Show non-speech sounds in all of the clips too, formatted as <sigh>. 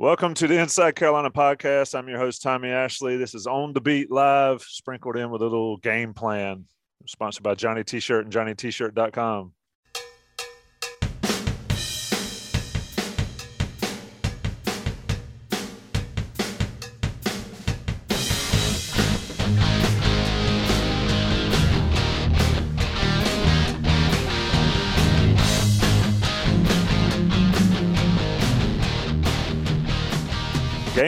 Welcome to the Inside Carolina podcast. I'm your host, Tommy Ashley. This is On the Beat Live, sprinkled in with a little game plan, sponsored by Johnny T shirt and JohnnyT-shirt.com.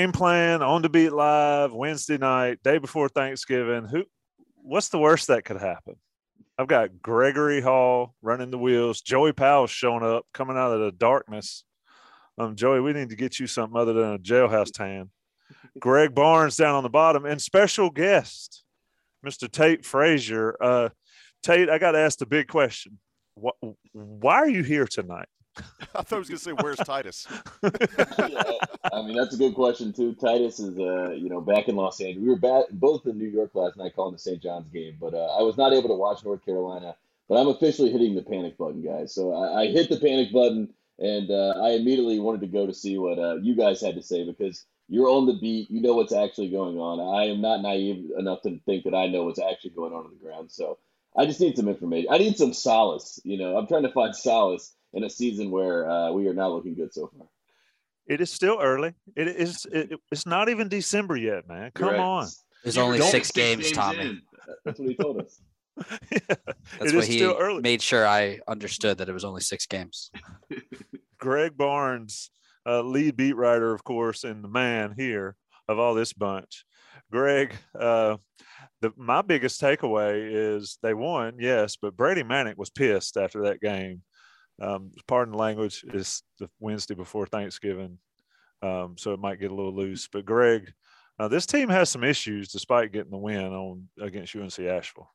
Game plan on the beat live Wednesday night, day before Thanksgiving. Who what's the worst that could happen? I've got Gregory Hall running the wheels, Joey Powell showing up, coming out of the darkness. Um, Joey, we need to get you something other than a jailhouse tan. Greg Barnes down on the bottom, and special guest, Mr. Tate Frazier. Uh, Tate, I got to ask the big question: What, Why are you here tonight? <laughs> I thought I was going to say, "Where's Titus?" yeah, I mean that's a good question too. Titus is, uh, you know, back in Los Angeles. We were back both in New York last night calling the St. John's game, but uh, I was not able to watch North Carolina. But I'm officially hitting the panic button, guys. So I, I hit the panic button, and uh, I immediately wanted to go to see what uh, you guys had to say because you're on the beat. You know what's actually going on. I am not naive enough to think that I know what's actually going on on the ground. So I just need some information. I need some solace. You know, I'm trying to find <laughs> solace in a season where uh, we are not looking good so far. It is still early. It is. It, it's not even December yet, man. Come Correct. on. There's You're only six six games, games Tommy. in. That's what he told us. <laughs> yeah, That's it what is he still early. made sure I understood that it was only six games. <laughs> Greg Barnes, uh, lead beat writer, of course, and the man here of all this bunch. Greg, uh, the, my biggest takeaway is they won, yes, but Brady Manek was pissed after that game. Um, pardon language, is the Wednesday before Thanksgiving, um, so it might get a little loose. But Greg, uh, this team has some issues despite getting the win on against UNC Asheville.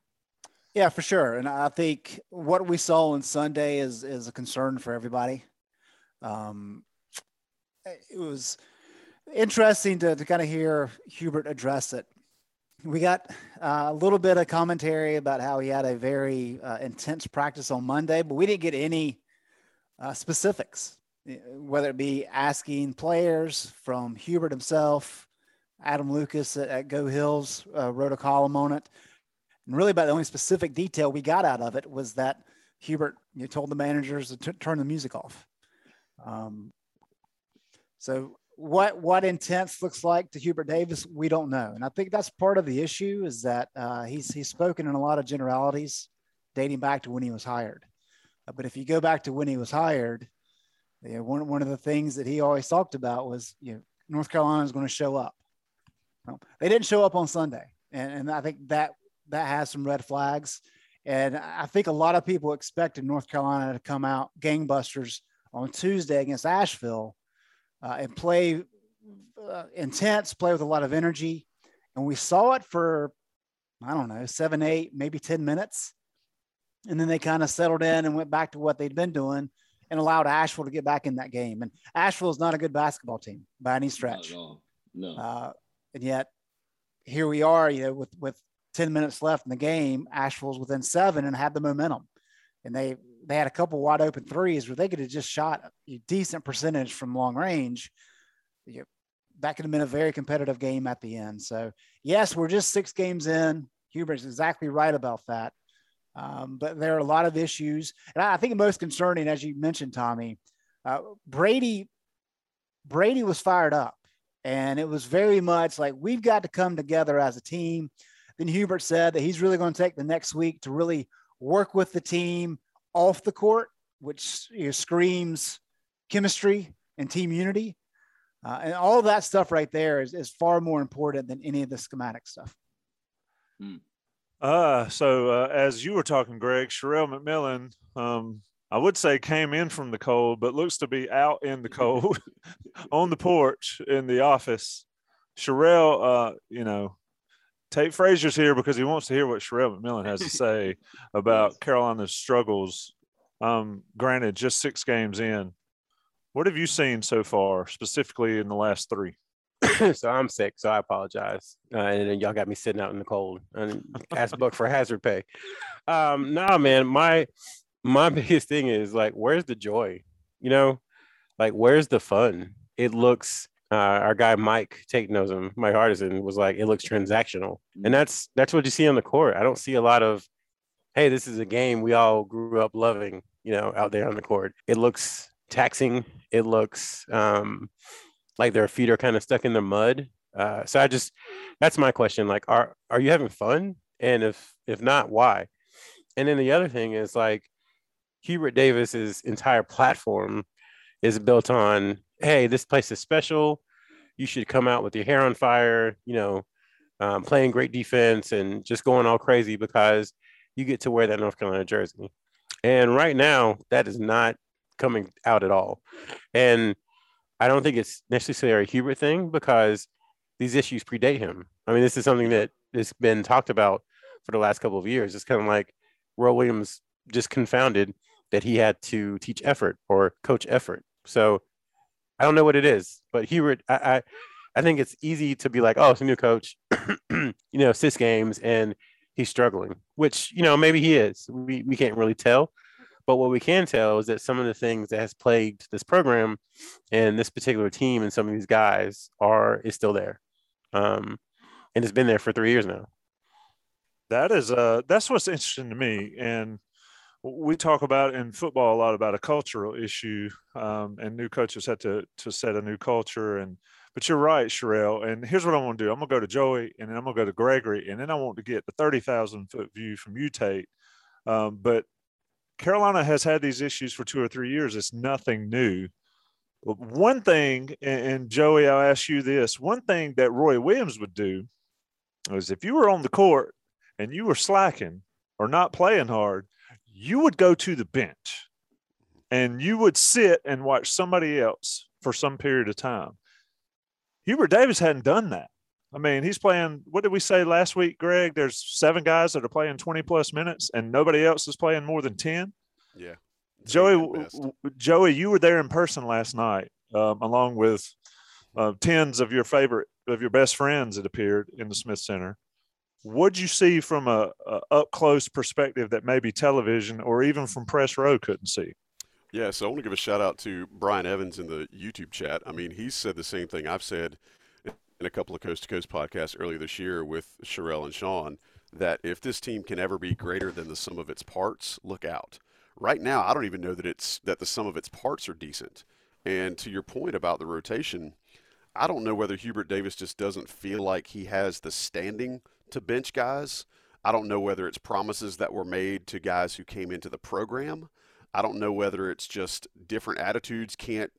Yeah, for sure. And I think what we saw on Sunday is is a concern for everybody. Um, it was interesting to, to kind of hear Hubert address it. We got uh, a little bit of commentary about how he had a very uh, intense practice on Monday, but we didn't get any uh, specifics, whether it be asking players from Hubert himself, Adam Lucas at, at GoHeels uh, wrote a column on it. And really, about the only specific detail we got out of it was that Hubert you told the managers to t- turn the music off. Um, so, what what intense looks like to Hubert Davis, we don't know, and I think that's part of the issue is that uh, he's he's spoken in a lot of generalities, dating back to when he was hired. But if you go back to when he was hired, you know, one one of the things that he always talked about was you know North Carolina is going to show up. Well, they didn't show up on Sunday, and, and I think that that has some red flags. And I think a lot of people expected North Carolina to come out gangbusters on Tuesday against Asheville uh, and play uh, intense, play with a lot of energy. And we saw it for, I don't know, seven, eight, maybe 10 minutes. And then they kind of settled in and went back to what they'd been doing and allowed Asheville to get back in that game. And Asheville is not a good basketball team by any stretch. Not at all. No. Uh, and yet here we are, you know, with, with 10 minutes left in the game, Asheville's within seven and had the momentum. And they, they had a couple wide open threes where they could have just shot a decent percentage from long range. You know, that could have been a very competitive game at the end. So yes, we're just six games in. Hubert's exactly right about that. Um, but there are a lot of issues. And I think the most concerning, as you mentioned, Tommy, uh, Brady, Brady was fired up and it was very much like we've got to come together as a team. Then Hubert said that he's really going to take the next week to really work with the team off the court, which you know, screams chemistry and team unity. Uh, and all that stuff right there is, is far more important than any of the schematic stuff. Uh, so uh, as you were talking, Greg, Sherrell McMillan, um, I would say came in from the cold, but looks to be out in the <laughs> cold <laughs> on the porch in the office. Sherrell, uh, you know, Tate Frazier's here because he wants to hear what Sherrell McMillan has to say <laughs> about Carolina's struggles. Um, granted, just six games in. What have you seen so far, specifically in the last three? <coughs> so I'm sick, so I apologize. Uh, and then y'all got me sitting out in the cold and <laughs> ask Buck for hazard pay. Um, nah, man, my my <laughs> biggest thing is like, where's the joy? You know, like where's the fun? It looks. Uh, our guy Mike Tate knows him. Mike Artisan was like, it looks transactional, and that's that's what you see on the court. I don't see a lot of, hey, this is a game we all grew up loving. You know, out there on the court, it looks taxing. It looks um, like their feet are kind of stuck in the mud. Uh, so I just that's my question. Like, are are you having fun? And if if not, why? And then the other thing is like Hubert Davis's entire platform is built on, hey, this place is special. You should come out with your hair on fire, you know, um, playing great defense and just going all crazy because you get to wear that North Carolina jersey. And right now, that is not coming out at all. And I don't think it's necessarily a Hubert thing because these issues predate him. I mean, this is something that has been talked about for the last couple of years. It's kind of like Roy Williams just confounded that he had to teach effort or coach effort. So I don't know what it is, but Hubert, I, I, I think it's easy to be like, oh, it's a new coach, <clears throat> you know, six games and he's struggling, which, you know, maybe he is. We, we can't really tell. But what we can tell is that some of the things that has plagued this program and this particular team and some of these guys are is still there, um, and it's been there for three years now. That is uh that's what's interesting to me, and we talk about in football a lot about a cultural issue, um, and new coaches had to to set a new culture. And but you're right, Sherrell. And here's what I want to do: I'm gonna go to Joey, and then I'm gonna go to Gregory, and then I want to get the thirty thousand foot view from you, Tate. Um, but Carolina has had these issues for two or three years. It's nothing new. But one thing, and Joey, I'll ask you this one thing that Roy Williams would do is if you were on the court and you were slacking or not playing hard, you would go to the bench and you would sit and watch somebody else for some period of time. Hubert Davis hadn't done that. I mean, he's playing. What did we say last week, Greg? There's seven guys that are playing 20 plus minutes, and nobody else is playing more than 10. Yeah. Joey, Joey, you were there in person last night, um, along with uh, tens of your favorite of your best friends. It appeared in the Smith Center. What'd you see from a, a up close perspective that maybe television or even from press row couldn't see? Yeah, so I want to give a shout out to Brian Evans in the YouTube chat. I mean, he said the same thing I've said in a couple of Coast to Coast podcasts earlier this year with Sherrell and Sean that if this team can ever be greater than the sum of its parts, look out. Right now, I don't even know that it's that the sum of its parts are decent. And to your point about the rotation, I don't know whether Hubert Davis just doesn't feel like he has the standing to bench guys. I don't know whether it's promises that were made to guys who came into the program. I don't know whether it's just different attitudes can't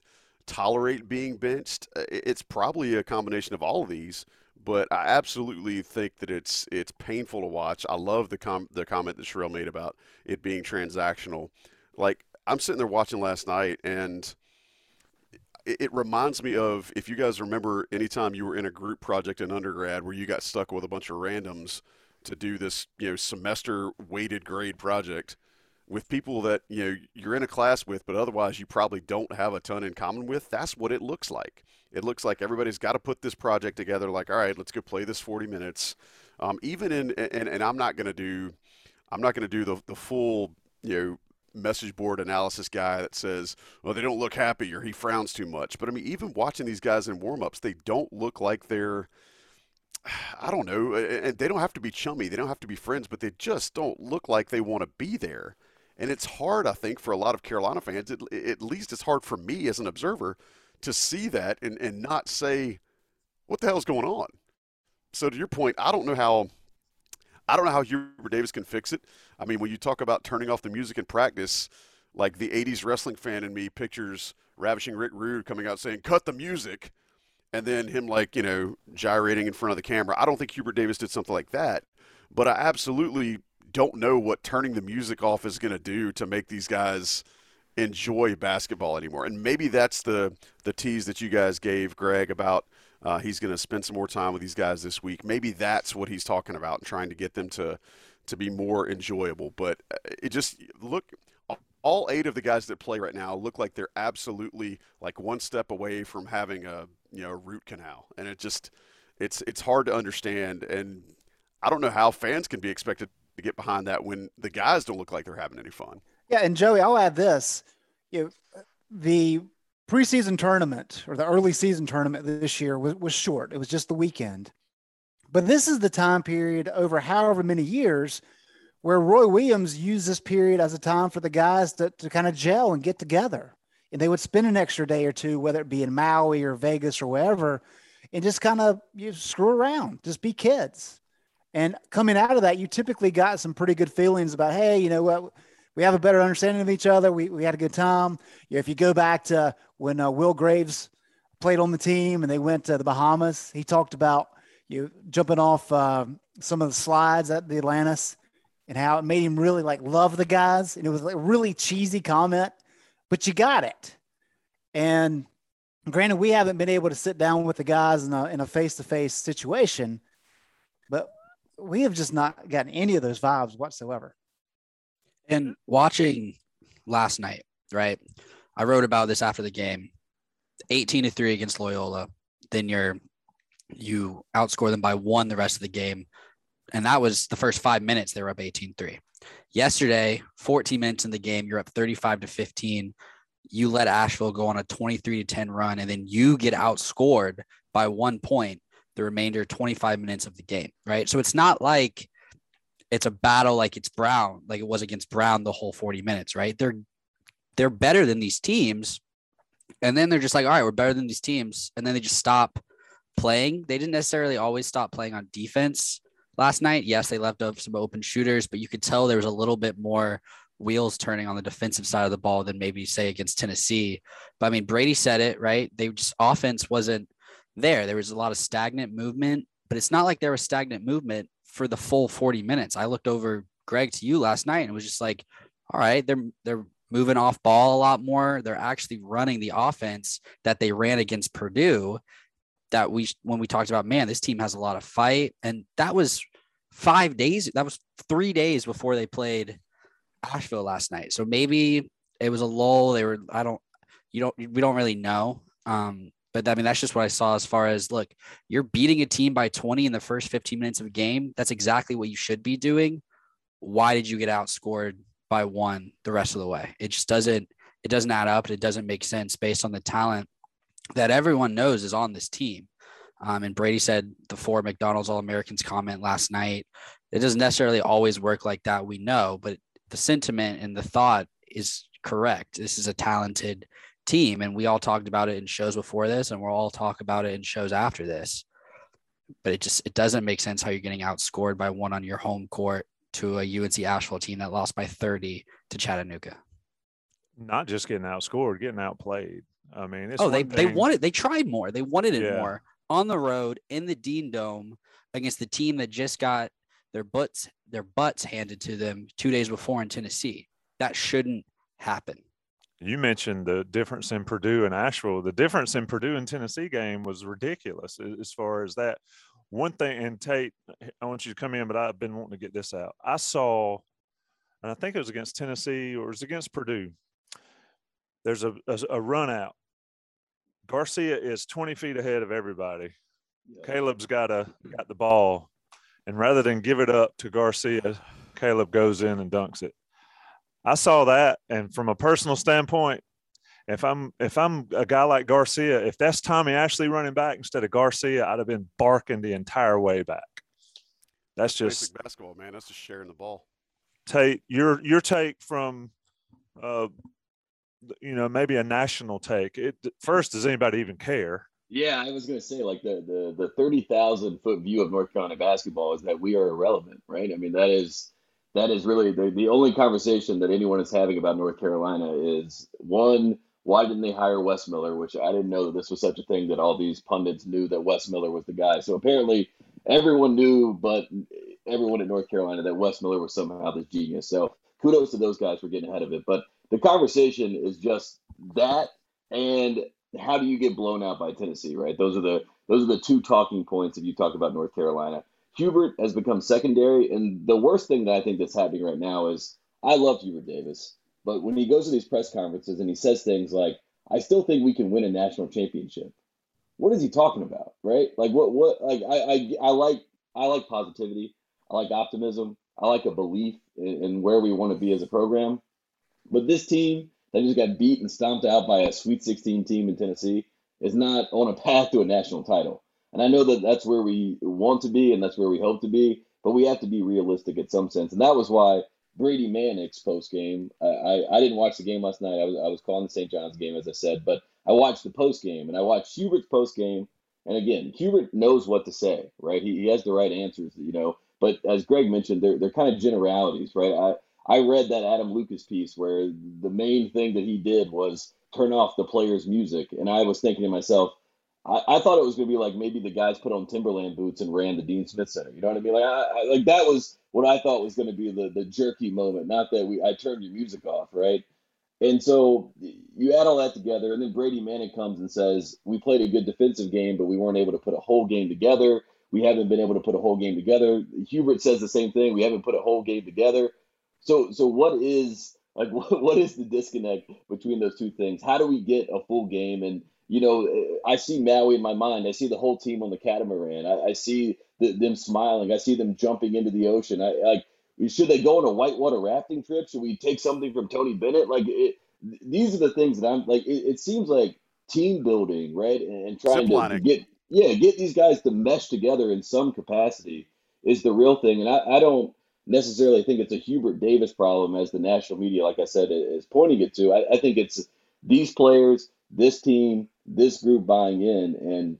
tolerate being benched. Uh, it's probably a combination of all of these, but I absolutely think that it's it's painful to watch. I love the com- the comment that Sherrell made about it being transactional. Like I'm sitting there watching last night and it, it reminds me of if you guys remember anytime you were in a group project in undergrad where you got stuck with a bunch of randoms to do this, you know, semester weighted grade project with people that you know you're in a class with, but otherwise you probably don't have a ton in common with. That's what it looks like. It looks like everybody's got to put this project together. Like, all right, let's go play this 40 minutes. Um, even in and, and I'm not going to do, I'm not going to do the the full you know message board analysis guy that says, well, they don't look happy or he frowns too much. But I mean, even watching these guys in warmups, they don't look like they're <sighs> I don't know, and they don't have to be chummy, they don't have to be friends, but they just don't look like they want to be there. And it's hard, I think, for a lot of Carolina fans, at, at least it's hard for me as an observer to see that and, and not say, what the hell is going on? So to your point, I don't know how I don't know how Hubert Davis can fix it. I mean, when you talk about turning off the music in practice, like the 80s wrestling fan in me pictures Ravishing Rick Rude coming out saying, cut the music, and then him, like, you know, gyrating in front of the camera. I don't think Hubert Davis did something like that, but I absolutely don't know what turning the music off is going to do to make these guys enjoy basketball anymore. And maybe that's the the tease that you guys gave Greg about uh, he's going to spend some more time with these guys this week. Maybe that's what he's talking about, and trying to get them to to be more enjoyable. But uh, it just look all eight of the guys that play right now look like they're absolutely like one step away from having a you know root canal, and it just it's it's hard to understand. And I don't know how fans can be expected to get behind that when the guys don't look like they're having any fun. Yeah, and Joey, I'll add this: you know, the preseason tournament or the early season tournament this year was, was short. It was just the weekend. But this is the time period over however many years where Roy Williams used this period as a time for the guys to, to kind of gel and get together. And they would spend an extra day or two, whether it be in Maui or Vegas or wherever, and just kind of you know, screw around, just be kids. And coming out of that, you typically got some pretty good feelings about, hey, you know what? We have a better understanding of each other. We, we had a good time. If you go back to when uh, Will Graves played on the team and they went to the Bahamas, he talked about you jumping off uh, some of the slides at the Atlantis and how it made him really like love the guys. And it was like a really cheesy comment, but you got it. And granted, we haven't been able to sit down with the guys in a, in a face-to-face situation, but we have just not gotten any of those vibes whatsoever. And watching last night, right? I wrote about this after the game. 18 to 3 against Loyola. Then you're you outscore them by one the rest of the game. And that was the first five minutes, they were up 18 3. Yesterday, 14 minutes in the game, you're up 35 to 15. You let Asheville go on a 23 to 10 run, and then you get outscored by one point the remainder 25 minutes of the game, right? So it's not like it's a battle like it's Brown, like it was against Brown the whole 40 minutes, right? They're they're better than these teams. And then they're just like, all right, we're better than these teams. And then they just stop playing. They didn't necessarily always stop playing on defense last night. Yes, they left up some open shooters, but you could tell there was a little bit more wheels turning on the defensive side of the ball than maybe say against Tennessee. But I mean, Brady said it, right? They just offense wasn't there. There was a lot of stagnant movement, but it's not like there was stagnant movement for the full 40 minutes. I looked over Greg to you last night and it was just like, all right, they're they're moving off ball a lot more. They're actually running the offense that they ran against Purdue. That we when we talked about, man, this team has a lot of fight, and that was five days. That was three days before they played Asheville last night. So maybe it was a lull. They were. I don't. You don't. We don't really know. Um, but I mean, that's just what I saw as far as look, you're beating a team by 20 in the first 15 minutes of a game. That's exactly what you should be doing. Why did you get outscored by one the rest of the way? It just doesn't it doesn't add up. It doesn't make sense based on the talent that everyone knows is on this team. Um, and Brady said the four McDonald's All Americans comment last night. It doesn't necessarily always work like that. We know, but the sentiment and the thought is correct. This is a talented team. And we all talked about it in shows before this, and we'll all talk about it in shows after this. But it just it doesn't make sense how you're getting outscored by one on your home court to a UNC Asheville team that lost by 30 to Chattanooga. Not just getting outscored, getting outplayed. I mean, oh, they they wanted they tried more. They wanted it yeah. more on the road in the Dean Dome against the team that just got their butts their butts handed to them two days before in Tennessee. That shouldn't happen you mentioned the difference in Purdue and Asheville. The difference in Purdue and Tennessee game was ridiculous as far as that. One thing, and Tate, I want you to come in, but I've been wanting to get this out. I saw, and I think it was against Tennessee or it was against Purdue. There's a, a, a run out. Garcia is 20 feet ahead of everybody. Yeah. Caleb's got a got the ball, and rather than give it up to Garcia, Caleb goes in and dunks it. I saw that, and from a personal standpoint, if I'm if I'm a guy like Garcia, if that's Tommy Ashley running back instead of Garcia, I'd have been barking the entire way back. That's just Basic basketball, man. That's just sharing the ball. Tate, your your take from, uh, you know, maybe a national take. It first, does anybody even care? Yeah, I was going to say like the the the thirty thousand foot view of North Carolina basketball is that we are irrelevant, right? I mean, that is that is really the, the only conversation that anyone is having about North Carolina is one, why didn't they hire Wes Miller? Which I didn't know that this was such a thing that all these pundits knew that Wes Miller was the guy. So apparently everyone knew, but everyone in North Carolina that Wes Miller was somehow this genius. So kudos to those guys for getting ahead of it. But the conversation is just that and how do you get blown out by Tennessee, right? Those are the those are the two talking points if you talk about North Carolina. Hubert has become secondary, and the worst thing that I think that's happening right now is I love Hubert Davis, but when he goes to these press conferences and he says things like, "I still think we can win a national championship," what is he talking about, right? Like what what like I I, I like I like positivity, I like optimism, I like a belief in, in where we want to be as a program, but this team that just got beat and stomped out by a Sweet 16 team in Tennessee is not on a path to a national title. And I know that that's where we want to be and that's where we hope to be, but we have to be realistic in some sense. And that was why Brady Manek's post game. I, I, I, didn't watch the game last night. I was I was calling the St. John's game as I said, but I watched the post game and I watched Hubert's post game. And again, Hubert knows what to say, right? He, he has the right answers, you know. But as Greg mentioned, they're they're kind of generalities, right? I I read that Adam Lucas piece where the main thing that he did was turn off the players' music, and I was thinking to myself, I, I thought it was going to be like maybe the guys put on Timberland boots and ran the Dean Smith Center. You know what I mean? Like, I, I, like that was what I thought was going to be the the jerky moment. Not that we I turned your music off, right? And so you add all that together, and then Brady Manek comes and says, "We played a good defensive game, but we weren't able to put a whole game together. We haven't been able to put a whole game together." Hubert says the same thing. We haven't put a whole game together. So so what is like what, <laughs> what is the disconnect between those two things? How do we get a full game? And you know, I see Maui in my mind. I see the whole team on the catamaran. I, I see the, them smiling. I see them jumping into the ocean. I like. Should they go on a whitewater rafting trip? Should we take something from Tony Bennett? Like, it, these are the things that I'm like. It, it seems like team building, right? And, and trying to, to, get yeah, get these guys to mesh together in some capacity is the real thing. And I, I don't necessarily think it's a Hubert Davis problem as the national media, like I said, is pointing it to. I, I think it's these players, this team, this group buying in, and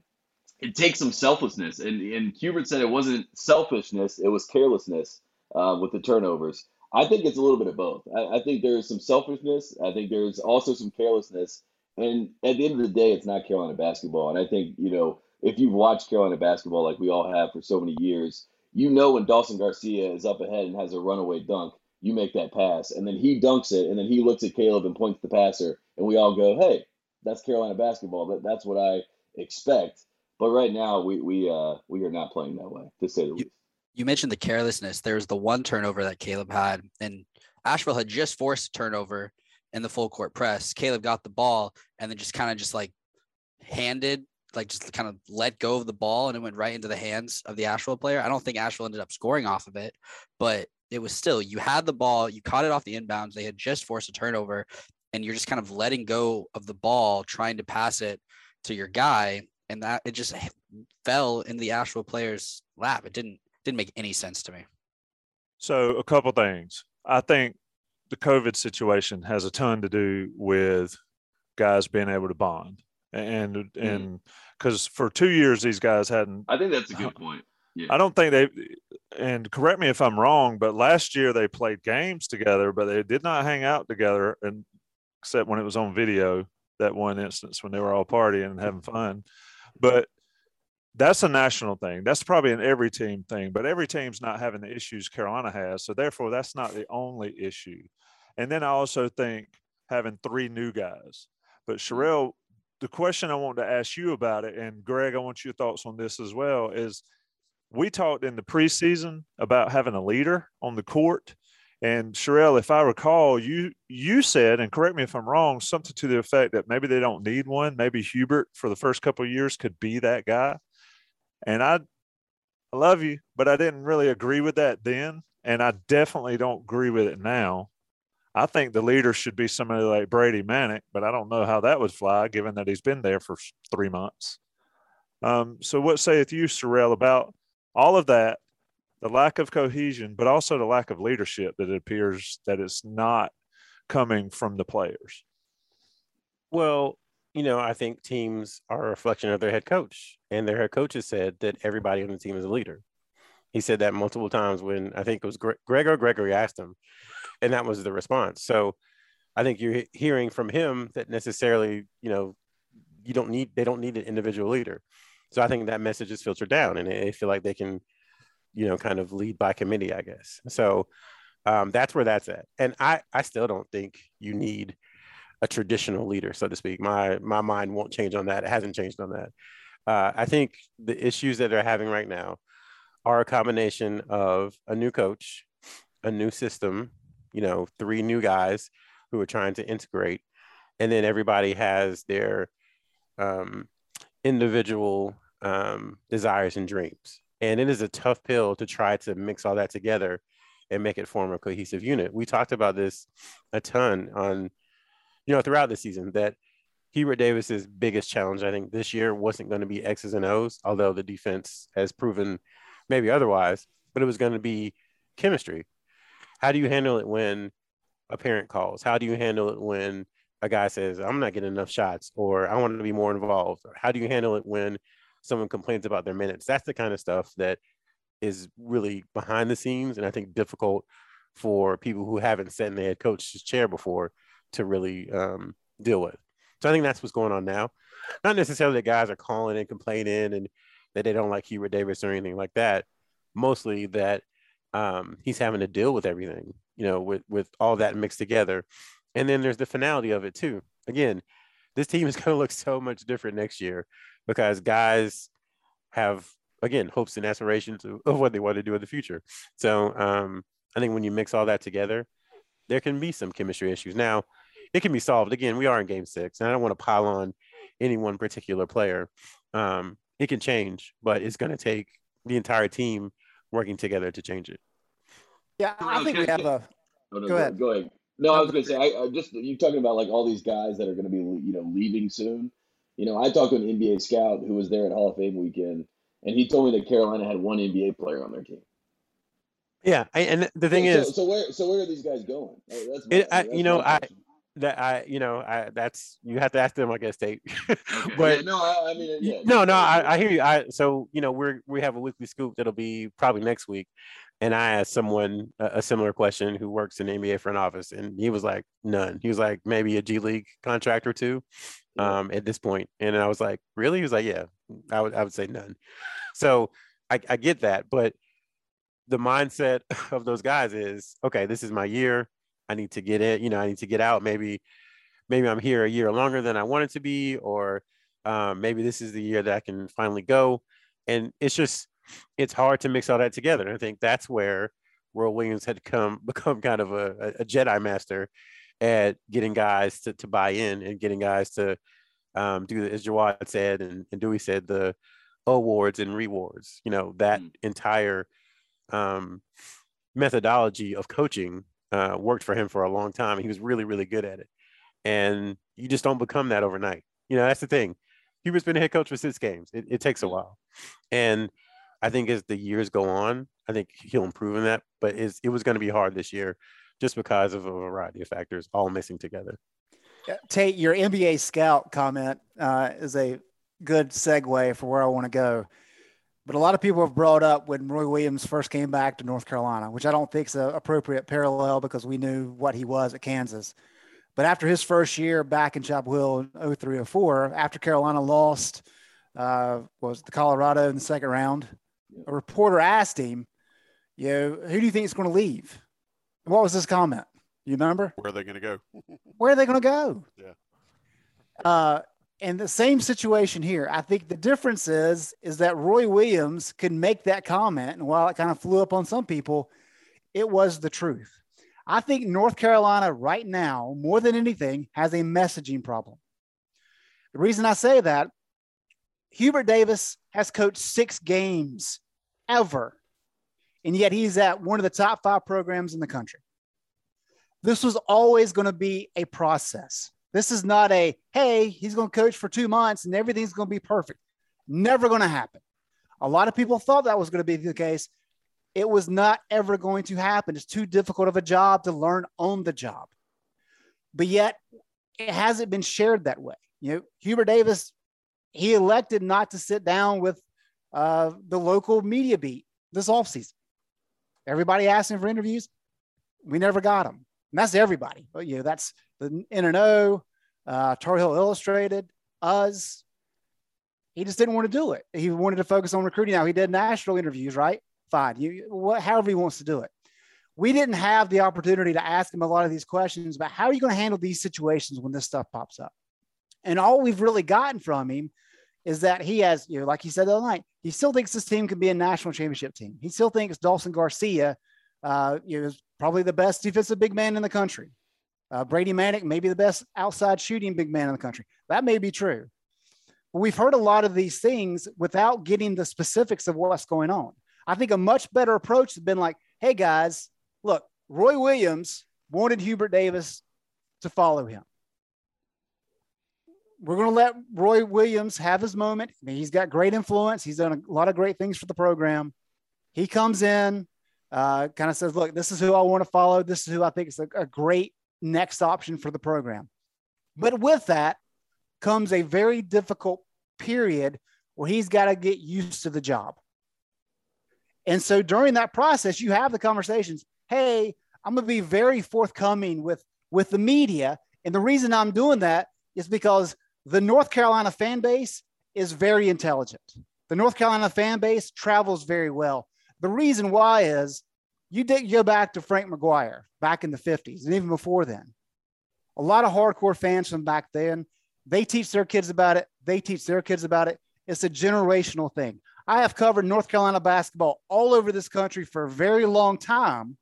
it takes some selflessness. And and Hubert said it wasn't selfishness; it was carelessness uh, with the turnovers. I think it's a little bit of both. I, I think there is some selfishness. I think there's also some carelessness. And at the end of the day, it's not Carolina basketball. And I think you know if you've watched Carolina basketball like we all have for so many years you know when Dawson Garcia is up ahead and has a runaway dunk, you make that pass, and then he dunks it, and then he looks at Caleb and points the passer, and we all go, "Hey, that's Carolina basketball. That, that's what I expect." But right now, we we uh we are not playing that way, to say the least. You mentioned the carelessness. There's the one turnover that Caleb had, and Asheville had just forced a turnover in the full court press. Caleb got the ball and then just kind of just like handed like just kind of let go of the ball and it went right into the hands of the Asheville player. I don't think Asheville ended up scoring off of it, but it was still you had the ball, you caught it off the inbounds. They had just forced a turnover, and you're just kind of letting go of the ball, trying to pass it to your guy, and that it just fell in the Asheville player's lap. It didn't didn't make any sense to me. So a couple things. I think the COVID situation has a ton to do with guys being able to bond and mm-hmm. and because for two years these guys hadn't. I think that's a good <laughs> point. Yeah. I don't think they, and correct me if I'm wrong, but last year they played games together, but they did not hang out together, and except when it was on video. That one instance when they were all partying and having fun, but that's a national thing. That's probably an every team thing, but every team's not having the issues Carolina has. So therefore, that's not the only issue. And then I also think having three new guys. But mm-hmm. The question I want to ask you about it, and Greg, I want your thoughts on this as well, is we talked in the preseason about having a leader on the court. And Sherrell, if I recall, you you said, and correct me if I'm wrong, something to the effect that maybe they don't need one. Maybe Hubert for the first couple years could be that guy. And I, I love you, but I didn't really agree with that then, and I definitely don't agree with it now. I think the leader should be somebody like Brady Manek, but I don't know how that would fly given that he's been there for three months. Um, so, what saith you, Sherrell, about all of that, the lack of cohesion, but also the lack of leadership that it appears that it's not coming from the players? Well, you know, I think teams are a reflection of their head coach, and their head coach has said that everybody on the team is a leader. He said that multiple times when I think it was Greg or Gregory asked him, and that was the response. So I think you're hearing from him that necessarily, you know, you don't need they don't need an individual leader. So I think that message is filtered down, and they feel like they can, you know, kind of lead by committee, I guess. So Um, that's where that's at. And I, I still don't think you need a traditional leader, so to speak. My my mind won't change on that. It hasn't changed on that. Uh, I think the issues that they're having right now are a combination of a new coach, a new system, you know, three new guys who are trying to integrate, and then everybody has their um, individual um, desires and dreams. And it is a tough pill to try to mix all that together and make it form a cohesive unit. We talked about this a ton on, you know, throughout the season that Hubert Davis's biggest challenge, I think, this year wasn't going to be X's and O's, although the defense has proven maybe otherwise, but it was going to be chemistry. How do you handle it when a parent calls? How do you handle it when a guy says, I'm not getting enough shots, or I want to be more involved? How do you handle it when someone complains about their minutes? That's the kind of stuff that is really behind the scenes and I think difficult for people who haven't sat in the head coach's chair before to really um, deal with. So I think that's what's going on now. Not necessarily that guys are calling and complaining and that they don't like Hubert Davis or anything like that. Mostly that um, he's having to deal with everything, you know, with with all that mixed together. And then there's the finality of it too. Again, this team is <laughs> going to look so much different next year because guys have again hopes and aspirations of, of what they want to do in the future. So um, I think when you mix all that together, there can be some chemistry issues. Now, it can be solved. Again, we are in Game Six, and I don't want to pile on any one particular player. Um, it can change, but it's going to take the entire team working together to change it. Yeah, I think we have a. Oh, no, Go ahead. Go ahead. No, I was going to say, I, I just you talking about like all these guys that are going to be you know leaving soon. You know, I talked to an NBA scout who was there at Hall of Fame weekend, and he told me that Carolina had one NBA player on their team. Yeah, I, and the thing so, is, so where so where are these guys going? That's It- I- that's you know, I- that I, you know, I that's you have to ask them, I guess. <laughs> Yeah, but no, I, I mean, yeah, no, no, I, I hear you. I so you know we're we have a weekly scoop that'll be probably next week, and I asked someone a, a similar question who works in the NBA front office, and he was like, none. He was like, maybe a G League contract or two, Yeah. Um, at this point, and I was like, really? He was like, yeah, I would I would say none. So I, I get that, but the mindset <laughs> of those guys is okay. This is my year. I need to get it. You know, I need to get out. Maybe maybe I'm here a year longer than I wanted to be, or um, maybe this is the year that I can finally go. And it's just, it's hard to mix all that together. And I think that's where Roy Williams had come <laughs> become kind of a, a Jedi master at getting guys to, to buy in and getting guys to um, do as Jawad said and, and Dewey said the awards and rewards. You know that Mm. entire um, methodology of coaching uh, worked for him for a long time. He was really really good at it and you just don't become that overnight. You know, that's the thing. Hubert's been a head coach for six games. It, it takes a while, and I think as the years go on, I think he'll improve in that. But it was going to be hard this year, just because of a variety of factors all mixing together. Tate, your NBA scout comment uh, is a good segue for where I want to go. But a lot of people have brought up when Roy Williams first came back to North Carolina, which I don't think is an appropriate parallel because we knew what he was at Kansas. But after his first year back in Chapel Hill in 03 04, after Carolina lost, uh, was the Colorado in the second round, a reporter asked him, you know, who do you think is going to leave? What was his comment? You remember? Where are they going to go? Where are they going to go? Yeah. Uh, and the same situation here. I think the difference is is that Roy Williams could make that comment, and while it kind of flew up on some people, it was the truth. I think North Carolina right now, more than anything, has a messaging problem. The reason I say that, Hubert Davis has coached six games ever, and yet he's at one of the top five programs in the country. This was always going to be a process. This is not a, hey, he's going to coach for two months and everything's going to be perfect. Never going to happen. A lot of people thought that was going to be the case. It was not ever going to happen. It's too difficult of a job to learn on the job. But yet, it hasn't been shared that way. You know, Hubert Davis, he elected not to sit down with uh, the local media beat this offseason. Everybody asking for interviews. We never got them. And that's everybody. But, you know, that's the N and O, uh, Tar Heel Illustrated, us. He just didn't want to do it. He wanted to focus on recruiting. Now he did national interviews, right? Fine. You what, however he wants to do it. we didn't have the opportunity to ask him a lot of these questions about how are you going to handle these situations when this stuff pops up. And all we've really gotten from him is that he has, you know, like he said the other night, he still thinks this team can be a national championship team. He still thinks Dawson Garcia, uh, you know, is probably the best defensive big man in the country. Uh, Brady Manek may be the best outside shooting big man in the country. That may be true. But we've heard a lot of these things without getting the specifics of what's going on. I think a much better approach has been like, hey guys, look, Roy Williams wanted Hubert Davis to follow him. We're going to let Roy Williams have his moment. I mean, he's got great influence. He's done a lot of great things for the program. He comes in, uh, kind of says, look, this is who I want to follow. This is who I think is a, a great next option for the program. But with that comes a very difficult period where he's got to get used to the job. And so during that process, you have the conversations. Hey, I'm going to be very forthcoming with with the media, and the reason I'm doing that is because the North Carolina fan base is very intelligent. The North Carolina fan base travels very well. The reason why is you did go back to Frank McGuire back in the 50s and even before then. A lot of hardcore fans from back then, they teach their kids about it. They teach their kids about it. It's a generational thing. I have covered North Carolina basketball all over this country for a very long time.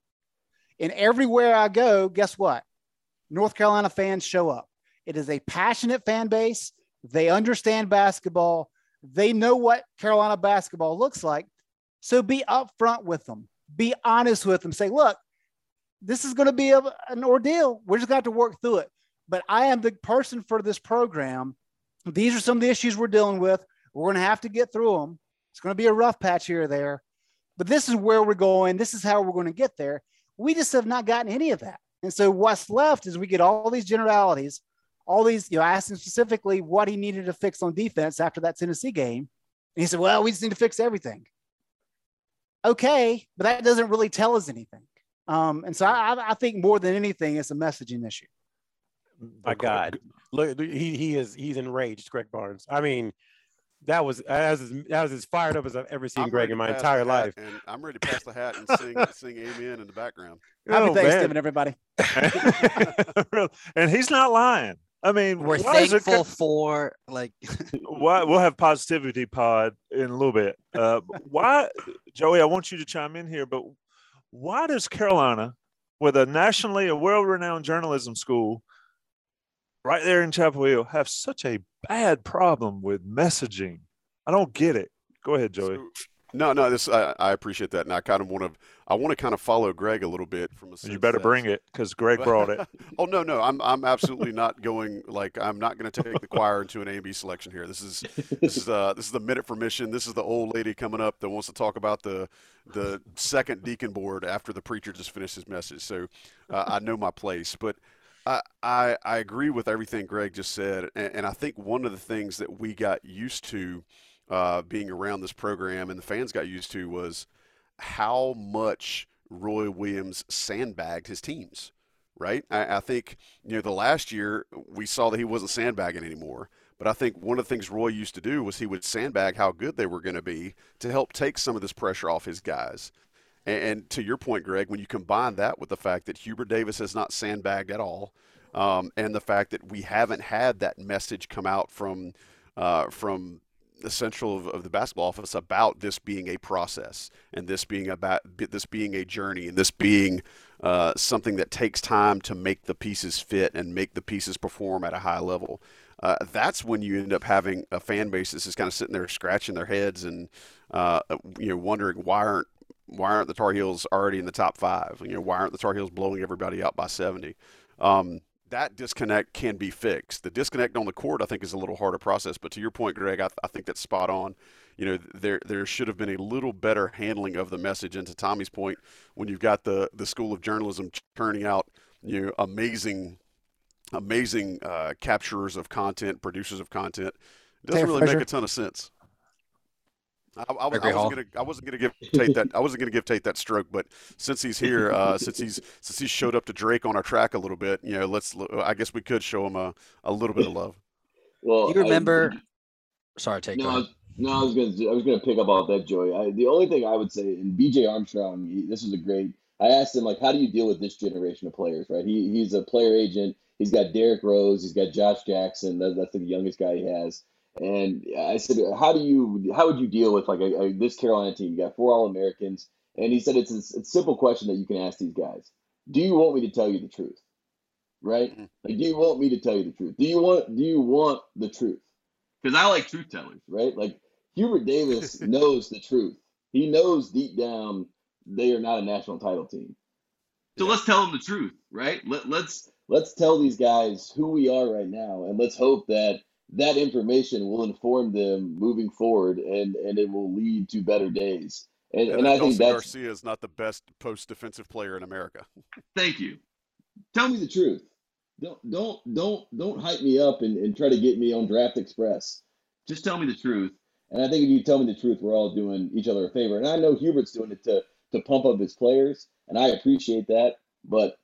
And everywhere I go, guess what? North Carolina fans show up. It is a passionate fan base. They understand basketball. They know what Carolina basketball looks like. So be upfront with them. Be honest with them. Say, look, this is going to be a, an ordeal. We're just have to work through it. But I am the person for this program. These are some of the issues we're dealing with. We're going to have to get through them. It's going to be a rough patch here or there, but this is where we're going. This is how we're going to get there. We just have not gotten any of that. And so what's left is we get all these generalities, all these, you know, I asked him specifically what he needed to fix on defense after that Tennessee game. And he said, well, we just need to fix everything. Okay, but that doesn't really tell us anything. Um, and so I, I think more than anything, it's a messaging issue. My God, look, he he is he's enraged, Greg Barnes. I mean, that was as that was as fired up as I've ever seen I'm Greg in my entire life. and I'm ready to pass the hat and sing <laughs> sing amen in the background. Happy Oh, Thanksgiving, man. everybody. <laughs> <laughs> and he's not lying. I mean, We're why it thankful co- for like <laughs> why we'll have positivity pod in a little bit. Uh, why, Joey? I want you to chime in here, but why does Carolina, with a nationally a world-renowned journalism school, right there in Chapel Hill, have such a bad problem with messaging? I don't get it. Go ahead, Joey. So- no, no, this I, I appreciate that, and I kind of want to I want to kind of follow Greg a little bit from a. you better bring it because Greg brought it. <laughs> oh no, no, I'm I'm absolutely not going like I'm not going to take the choir into an A and B selection here. This is this is uh this is the minute for mission. This is the old lady coming up that wants to talk about the the second deacon board after the preacher just finished his message. So uh, I know my place, but. I, I, I agree with everything Greg just said, and, and I think one of the things that we got used to uh, being around this program and the fans got used to was how much Roy Williams sandbagged his teams, right? I, I think, you know, the last year we saw that he wasn't sandbagging anymore. But I think one of the things Roy used to do was he would sandbag how good they were going to be to help take some of this pressure off his guys. And, and to your point, Greg, when you combine that with the fact that Hubert Davis has not sandbagged at all, um, and the fact that we haven't had that message come out from uh, from the central of, of the basketball office about this being a process and this being about this being a journey and this being uh, something that takes time to make the pieces fit and make the pieces perform at a high level. Uh, that's when you end up having a fan base that's just kind of sitting there scratching their heads and uh, you know wondering why aren't why aren't the Tar Heels already in the top five? You know why aren't the Tar Heels blowing everybody out by seventy? Um, that disconnect can be fixed. The disconnect on the court, I think, is a little harder process. But to your point, Greg, I, I think that's spot on. You know, there there should have been a little better handling of the message. And to Tommy's point, when you've got the the School of Journalism churning out, you know, amazing, amazing uh, capturers of content, producers of content, it doesn't really make a ton of sense. I, I, I, wasn't gonna I wasn't gonna give Tate that I wasn't gonna give Tate that stroke, but since he's here, uh, since he's since he showed up to Drake on our track a little bit, you know, let's I guess we could show him a, a little bit of love. Well, you I- remember. Sorry, take No, I was, no, I was gonna I was gonna pick up off that, Joey. I, the only thing I would say, and BJ Armstrong, he, this was a great I asked him like, how do you deal with this generation of players? Right? He he's a player agent. He's got Derrick Rose. He's got Josh Jackson. That, that's the youngest guy he has. And I said, how do you how would you deal with like a, a, this Carolina team? You got four All Americans, and he said it's a, it's a simple question that you can ask these guys. Do you want me to tell you the truth? Right? Mm-hmm. Like, do you want me to tell you the truth? Do you want do you want the truth? Because I like truth tellers, right? Like Hubert Davis <laughs> knows the truth. He knows deep down they are not a national title team. So yeah. let's tell them the truth, right? Let, let's let's tell these guys who we are right now, and let's hope that that information will inform them moving forward, and and it will lead to better days. And, and, and I think that Garcia is not the best post defensive player in America. <laughs> Thank you. Tell me the truth. Don't don't don't don't hype me up and, and try to get me on Draft Express. Just tell me the truth. And I think if you tell me the truth, we're all doing each other a favor. And I know Hubert's doing it to to pump up his players, and I appreciate that. But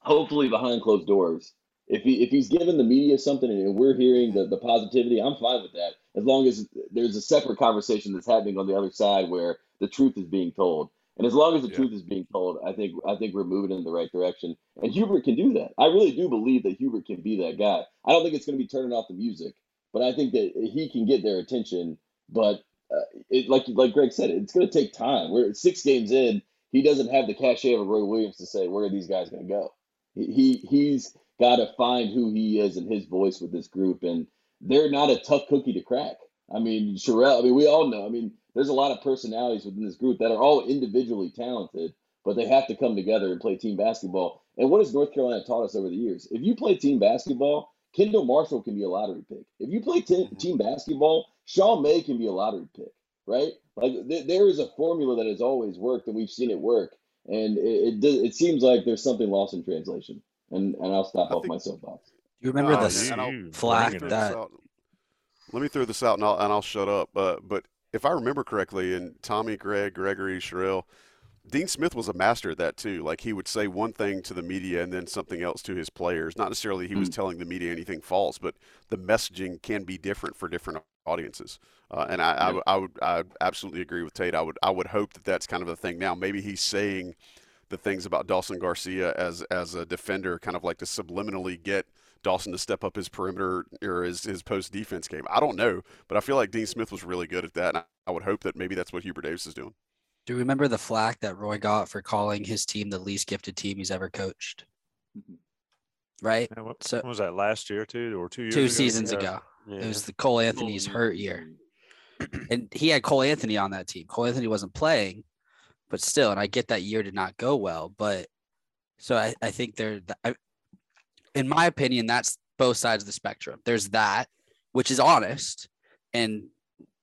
hopefully, behind closed doors, if he if he's giving the media something and we're hearing the, the positivity, I'm fine with that. As long as there's a separate conversation that's happening on the other side where the truth is being told. And as long as the yeah. truth is being told, I think I think we're moving in the right direction. And Hubert can do that. I really do believe that Hubert can be that guy. I don't think it's going to be turning off the music, but I think that he can get their attention. But uh, it, like like Greg said, it's going to take time. We're six games in. He doesn't have the cachet of a Roy Williams to say where are these guys going to go. He, he he's got to find who he is and his voice with this group, and they're not a tough cookie to crack. I mean, Sherrell. I mean, we all know. I mean, there's a lot of personalities within this group that are all individually talented, but they have to come together and play team basketball. And what has North Carolina taught us over the years? If you play team basketball, Kendall Marshall can be a lottery pick. If you play t- mm-hmm. team basketball, Sean May can be a lottery pick, right? Like th- there is a formula that has always worked, and we've seen it work. And it it, it seems like there's something lost in translation. And and I'll stop I off think, my soapbox. You remember oh, the flag that? Let me throw this out, and I'll and I'll shut up. Uh, but if I remember correctly, and Tommy, Greg, Gregory, Sherrell, Dean Smith was a master at that too. Like he would say one thing to the media and then something else to his players. Not necessarily he was mm. telling the media anything false, but the messaging can be different for different audiences. Uh, and I, I, I, would I absolutely agree with Tate. I would I would hope that that's kind of the thing now. Maybe he's saying the things about Dawson Garcia as as a defender, kind of like to subliminally get Dawson to step up his perimeter or his, his post defense game. I don't know, but I feel like Dean Smith was really good at that. And I would hope that maybe that's what Hubert Davis is doing. Do you remember the flack that Roy got for calling his team the least gifted team he's ever coached? Mm-hmm. Right. Yeah, what, so, what was that last year, too, or two years? Two ago? seasons yeah. ago. Yeah. It was the Cole Anthony's hurt year, and he had Cole Anthony on that team. Cole Anthony wasn't playing, but still, and I get that year did not go well, but so I, I think there, in my opinion, that's both sides of the spectrum. There's that, which is honest, and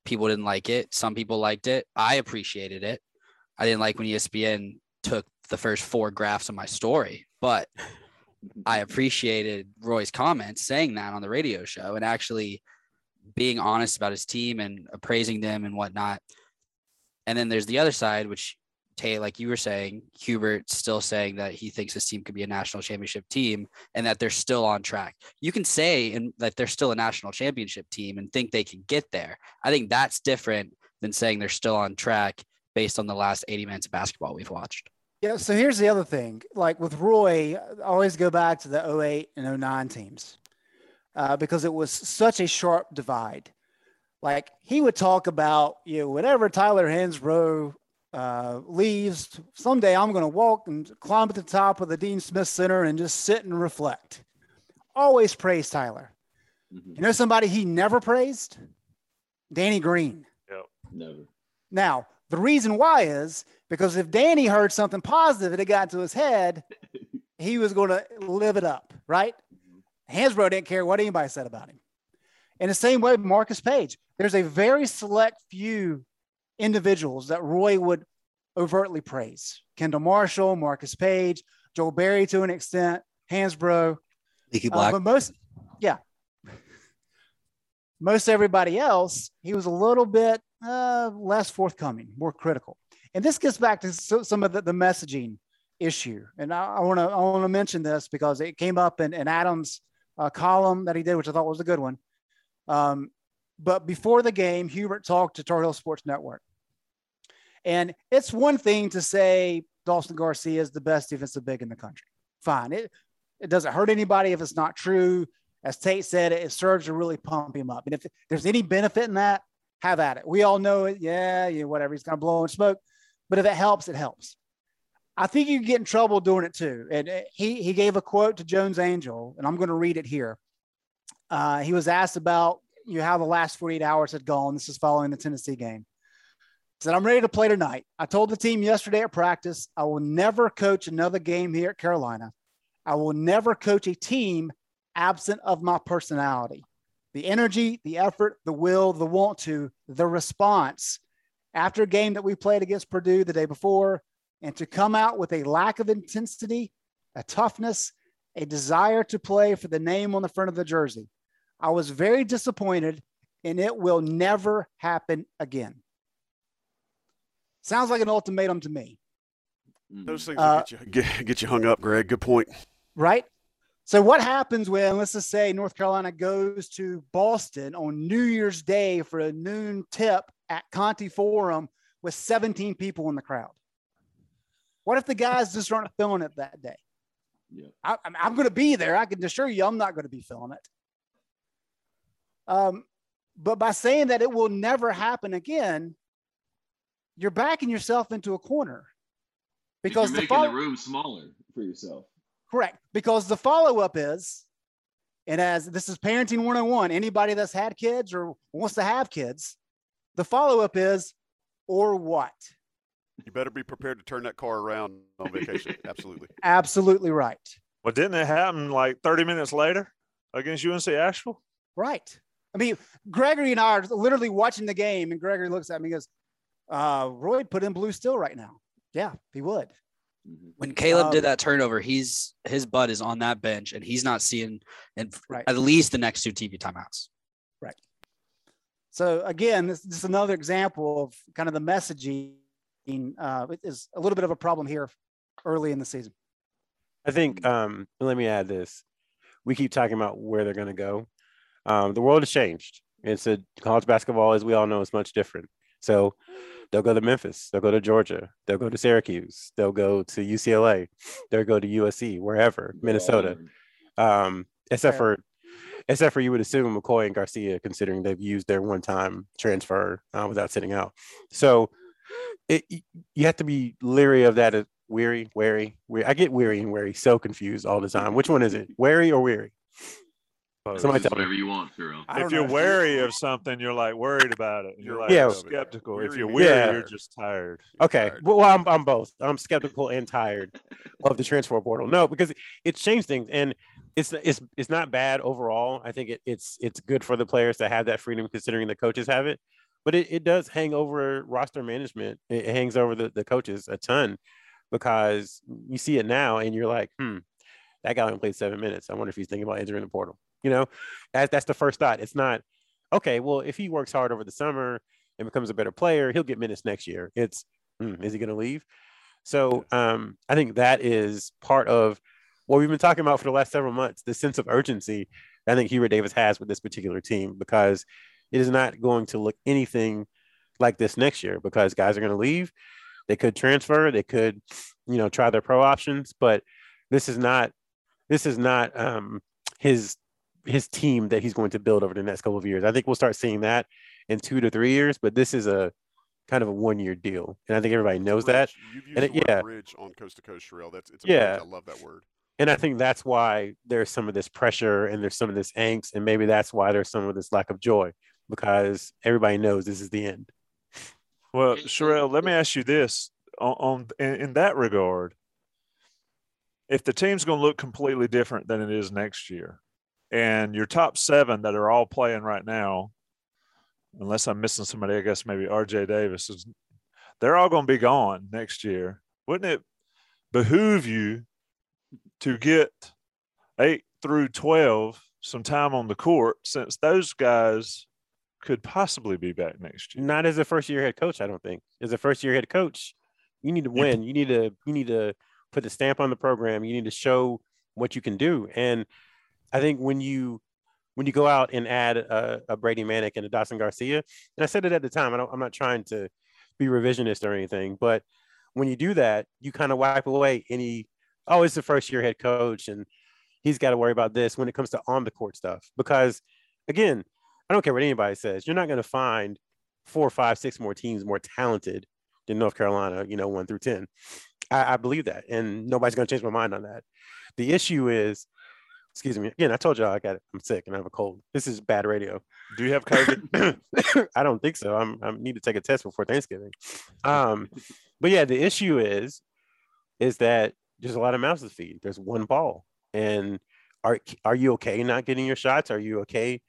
people didn't like it. Some people liked it. I appreciated it. I didn't like when ESPN took the first four graphs of my story, but I appreciated Roy's comments saying that on the radio show and actually being honest about his team and appraising them and whatnot. And then there's the other side, which Tay, like you were saying, Hubert still saying that he thinks this team could be a national championship team and that they're still on track. You can say and that they're still a national championship team and think they can get there. I think that's different than saying they're still on track based on the last 80 minutes of basketball we've watched. Yeah. So here's the other thing. Like with Roy, I always go back to the 08 and 09 teams uh, because it was such a sharp divide. Like he would talk about, you know, whatever Tyler Hansbrough uh, leaves. Someday I'm going to walk and climb at the top of the Dean Smith Center and just sit and reflect. Always praise Tyler. Mm-hmm. You know somebody he never praised? Danny Green. Yep. Never. Now, the reason why is because if Danny heard something positive and it got to his head, <laughs> he was going to live it up, right? Mm-hmm. Hansbrough didn't care what anybody said about him. In the same way, Marcus Paige, there's a very select few individuals that Roy would overtly praise. Kendall Marshall, Marcus Paige, Joel Berry to an extent, Hansbrough. Leaky uh, Black. Uh, but most, yeah. Most everybody else, he was a little bit uh, less forthcoming, more critical. And this gets back to some of the, the messaging issue. And I want to I want to mention this because it came up in, in Adam's uh, column that he did, which I thought was a good one. Um, but before the game, Hubert talked to Tar Heel Sports Network. And it's one thing to say Dawson Garcia is the best defensive big in the country. Fine. It, it doesn't hurt anybody if it's not true. As Tate said, it serves to really pump him up. And if there's any benefit in that, have at it. We all know it. Yeah, yeah, whatever. He's going to blow in smoke. But if it helps, it helps. I think you get in trouble doing it too. And uh, he, he gave a quote to Jones Angell, and I'm going to read it here. Uh, he was asked about you know, how the last 48 hours had gone. This is following the Tennessee game. Said, I'm ready to play tonight. I told the team yesterday at practice, I will never coach another game here at Carolina. I will never coach a team absent of my personality. The energy, the effort, the will, the want to, the response after a game that we played against Purdue the day before, and to come out with a lack of intensity, a toughness, a desire to play for the name on the front of the jersey. I was very disappointed, and it will never happen again. Sounds like an ultimatum to me. Those things uh, get, you, get, get you hung up, Greg. Good point. Right. So what happens when, let's just say, North Carolina goes to Boston on New Year's Day for a noon tip at Conte Forum with 17 people in the crowd? What if the guys just aren't feeling it that day? Yeah. I, am going to be there. I can assure you, I'm not going to be feeling it. Um, but by saying that it will never happen again, you're backing yourself into a corner because you're making the, the room smaller for yourself. Correct, because the follow up is, and as this is parenting 101, anybody that's had kids or wants to have kids, the follow up is, or what? You better be prepared to turn that car around on vacation. <laughs> Absolutely. Absolutely right. Well, didn't it happen like 30 minutes later against UNC Asheville? Right. I mean, Gregory and I are literally watching the game, and Gregory looks at me and goes, uh, Roy put in Blue Steel right now. Yeah, he would. Mm-hmm. When Caleb um, did that turnover, he's his butt is on that bench, and he's not seeing in right. at least the next two TV timeouts. Right. So again, this, this is another example of kind of the messaging uh, is a little bit of a problem here early in the season. I think. Um, let me add this: we keep talking about where they're going to go. Um, the world has changed. It's a college basketball, as we all know, is much different. So they'll go to Memphis, they'll go to Georgia, they'll go to Syracuse, they'll go to UCLA, they'll go to USC, wherever, Minnesota. Um, except for except for you would assume McCoy and Garcia, considering they've used their one-time transfer uh, without sitting out. So it, you have to be leery of that. Uh, weary, wary, weary. I get weary and wary so confused all the time. Which one is it? Wary or weary? Somebody tell whatever me. you want, Kuro. If you're wary of something, you're like worried about it. You're like yeah. skeptical. If you're weary, yeah. you're just tired. You're okay. Tired. Well, I'm, I'm both. I'm skeptical and tired of the transfer portal. No, because it's changed things and it's it's it's not bad overall. I think it, it's it's good for the players to have that freedom considering the coaches have it. But it, it does hang over roster management. It hangs over the, the coaches a ton because you see it now and you're like, hmm, that guy only played seven minutes. I wonder if he's thinking about entering the portal. You know, that, that's the first thought. It's not okay. Well, if he works hard over the summer and becomes a better player, he'll get minutes next year. It's hmm, is he going to leave? So um, I think that is part of what we've been talking about for the last several months. The sense of urgency I think Hubert Davis has with this particular team because it is not going to look anything like this next year because guys are going to leave. They could transfer. They could, you know, try their pro options, but this is not this is not um, his his team that he's going to build over the next couple of years. I think we'll start seeing that in two to three years, but this is a kind of a one year deal, and I think everybody knows bridge. that. You've used and it, yeah, bridge on coast to coast, Sherrell. That's it's yeah. Bridge. I love that word. And I think that's why there's some of this pressure and there's some of this angst, and maybe that's why there's some of this lack of joy because everybody knows this is the end. Well, Sherrell, let me ask you this: on, on in, in that regard, if the team's going to look completely different than it is next year, and your top seven that are all playing right now, unless I'm missing somebody, I guess maybe RJ Davis is, they're all going to be gone next year. Wouldn't it behoove you to get eight through 12 some time on the court since those guys could possibly be back next year? Not as a first year head coach, I don't think. As a first year head coach, you need to win. You need to, you need to put the stamp on the program. You need to show what you can do. And I think when you when you go out and add a, a Brady Manek and a Dawson Garcia, and I said it at the time, I don't, I'm not trying to be revisionist or anything, but when you do that, you kind of wipe away any, oh, it's the first year head coach and he's got to worry about this when it comes to on the court stuff. Because again, I don't care what anybody says, you're not going to find four, five, six more teams more talented than North Carolina, you know, one through 10. I, I believe that. And nobody's going to change my mind on that. The issue is, excuse me, again, I told y'all I got it. I'm sick and I have a cold. This is bad radio. Do you have COVID? <coughs> <coughs> I don't think so. I'm, I need to take a test before Thanksgiving. Um, but yeah, the issue is, is that there's a lot of mouths to feed. There's one ball, and are are you okay not getting your shots? Are you okay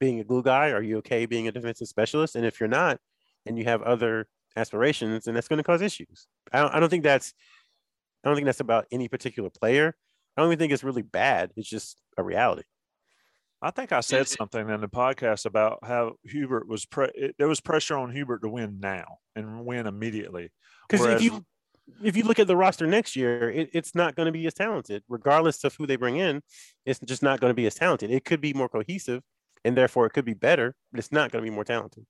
being a glue guy? Are you okay being a defensive specialist? And if you're not, and you have other aspirations, then that's going to cause issues. I don't, I don't think that's I don't think that's about any particular player. I don't even think it's really bad. It's just a reality. I think I said something in the podcast about how Hubert was pre- it, there was pressure on Hubert to win now and win immediately. Because if you if you look at the roster next year, it, it's not going to be as talented, regardless of who they bring in. It's just not going to be as talented. It could be more cohesive, and therefore it could be better, but it's not going to be more talented.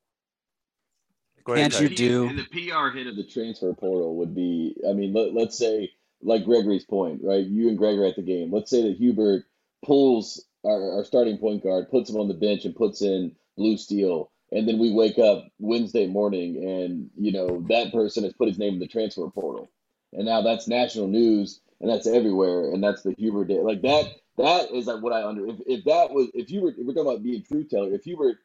Go Can't you do- And the PR hit of the transfer portal would be, I mean, let, let's say, like Gregory's point, right? You and Greg are at the game. Let's say that Hubert pulls our, our starting point guard, puts him on the bench, and puts in Blue Steel. And then we wake up Wednesday morning and, you know, that person has put his name in the transfer portal. And now that's national news and that's everywhere. And that's the Hubert day. Like that, that is like what I under, if, if that was, if Hubert, if we're talking about being truth teller, if Hubert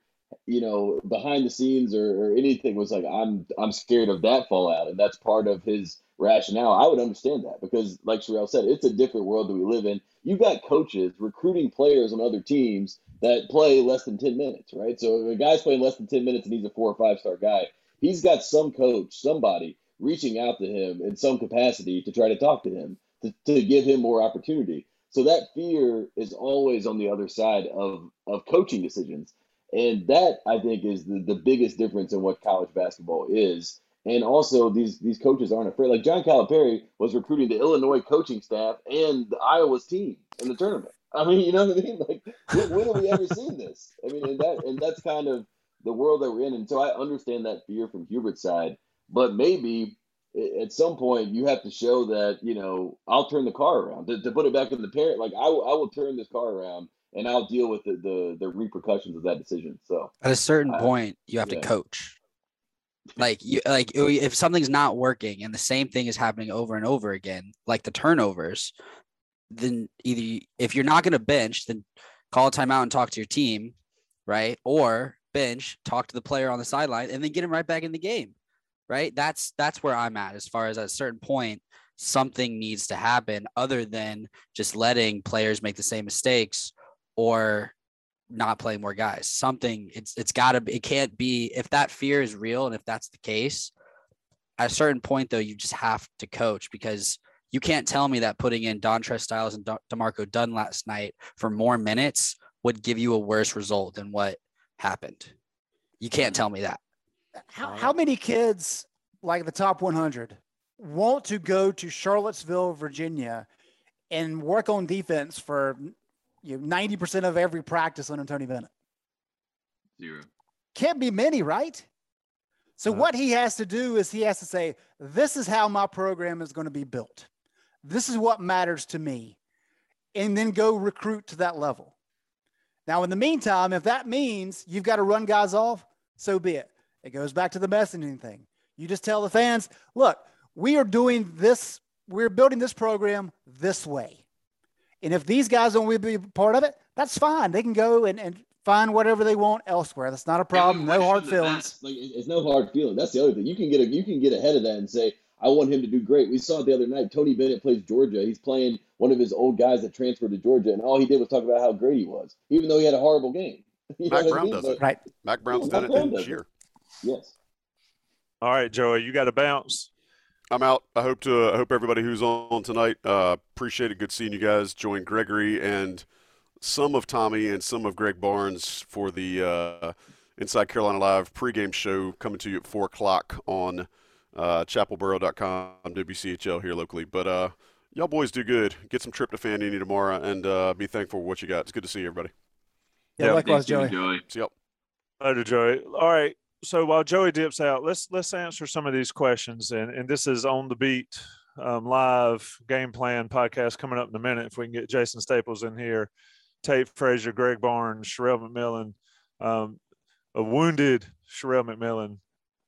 you know, behind the scenes or, or anything was like, I'm I'm scared of that fallout, and that's part of his rationale. I would understand that because, like Sherrell said, it's a different world that we live in. You've got coaches recruiting players on other teams that play less than ten minutes, right? So if a guy's playing less than ten minutes and he's a four or five star guy, he's got some coach, somebody reaching out to him in some capacity to try to talk to him to, to give him more opportunity. So that fear is always on the other side of of coaching decisions. And that I think is the, the biggest difference in what college basketball is. And also these these coaches aren't afraid. Like John Calipari was recruiting the Illinois coaching staff and the Iowa's team in the tournament. I mean, you know what I mean? Like when, when have we ever seen this? I mean, and that and that's kind of the world that we're in. And so I understand that fear from Hubert's side, but maybe at some point you have to show that you know I'll turn the car around to, to put it back in the parent. Like I, I will turn this car around and I'll deal with the, the the repercussions of that decision. So At a certain Uh, point, you have yeah. to coach. <laughs> Like you, like if something's not working and the same thing is happening over and over again, like the turnovers, then either you- if you're not going to bench, then call a timeout and talk to your team, right? Or bench, talk to the player on the sideline, and then get him right back in the game, right? That's that's where I'm at as far as at a certain point, something needs to happen other than just letting players make the same mistakes or not play more guys. Something it's it's got to be. It can't be if that fear is real and if that's the case. At a certain point, though, you just have to coach because you can't tell me that putting in Dontrez Styles and De- D'Marco Dunn last night for more minutes would give you a worse result than what happened. You can't tell me that. How, how many kids, like the top 100, want to go to Charlottesville, Virginia, and work on defense for you know, 90% of every practice under Tony Bennett? zero. Can't be many, right? So Uh, what he has to do is he has to say, "This is how my program is going to be built. This is what matters to me," and then go recruit to that level. Now, in the meantime, if that means you've got to run guys off, so be it. It goes back to the messaging thing. You just tell the fans, "Look, we are doing this. We're building this program this way." And if these guys don't want to be part of it, that's fine. They can go and, and find whatever they want elsewhere. That's not a problem. No hard feelings. Like it's no hard feeling. That's the other thing. You can get a you can get ahead of that and say, I want him to do great. We saw it the other night. Tony Bennett plays Georgia. He's playing one of his old guys that transferred to Georgia, and all he did was talk about how great he was, even though he had a horrible game. <laughs> You Mack what I Brown mean? does But- it. Right. Mack Brown's Yeah, done Mack it Brown this year. Yes. All right, Joey, you got to bounce. I'm out. I hope to. I hope everybody who's on tonight uh, appreciate it. Good seeing you guys. Join Gregory and some of Tommy and some of Greg Barnes for the uh, Inside Carolina Live pregame show coming to you at four o'clock on uh, ChapelBoro.com, WCHL here locally. But uh, y'all boys do good. Get some tryptophan in you tomorrow, and uh, be thankful for what you got. It's good to see everybody. Yeah, Yeah, likewise, Thanks, Joey. Joey. See y'all. Later, Joey. All right. So while Joey dips out, let's let's answer some of these questions. And and this is on the beat um, live game plan podcast coming up in a minute. If we can get Jason Staples in here, Tate Frazier, Greg Barnes, Sherrell McMillan, um, a wounded Sherrell McMillan.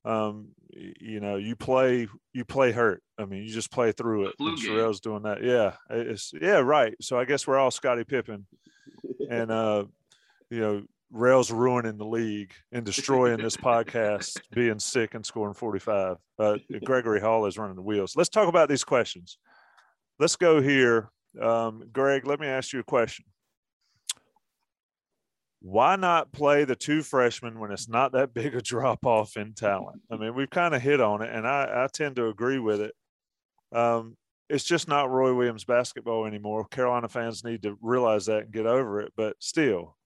Um, you know, you play you play hurt. I mean, you just play through it. And Sherrell's doing that. Yeah, it's yeah right. So I guess we're all Scottie Pippen, and uh, you know Rails ruining the league and destroying this podcast, <laughs> being sick and scoring 45. Uh, <laughs> Gregory Hall is running the wheels. Let's talk about these questions. Let's go here. Um, Greg, let me ask you a question. Why not play the two freshmen when it's not that big a drop off in talent? I mean, we've kind of hit on it, and I, I tend to agree with it. Um, it's just not Roy Williams basketball anymore. Carolina fans need to realize that and get over it. But still,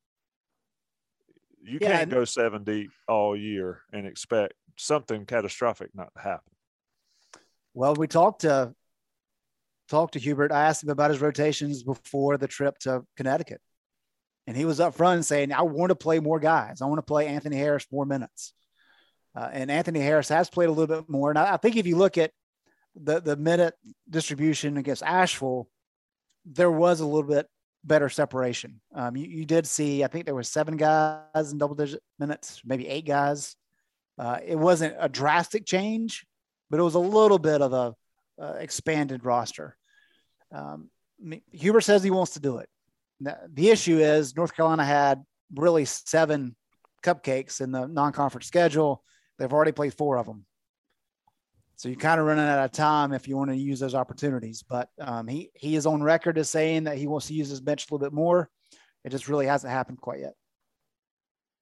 you yeah, can't go seven deep all year and expect something catastrophic not to happen. Well, we talked to talked to Hubert. I asked him about his rotations before the trip to Connecticut, and he was up front saying, "I want to play more guys. I want to play Anthony Harris more minutes." Uh, and Anthony Harris has played a little bit more. And I, I think if you look at the the minute distribution against Asheville, there was a little bit better separation. Um, you, you, did see, I think there were seven guys in double digit minutes, maybe eight guys. Uh, it wasn't a drastic change, but it was a little bit of a uh, expanded roster. Um, Hubert says he wants to do it. Now, the issue is North Carolina had really seven cupcakes in the non-conference schedule. They've already played four of them. So you're kind of running out of time if you want to use those opportunities. But um, he he is on record as saying that he wants to use his bench a little bit more. It just really hasn't happened quite yet.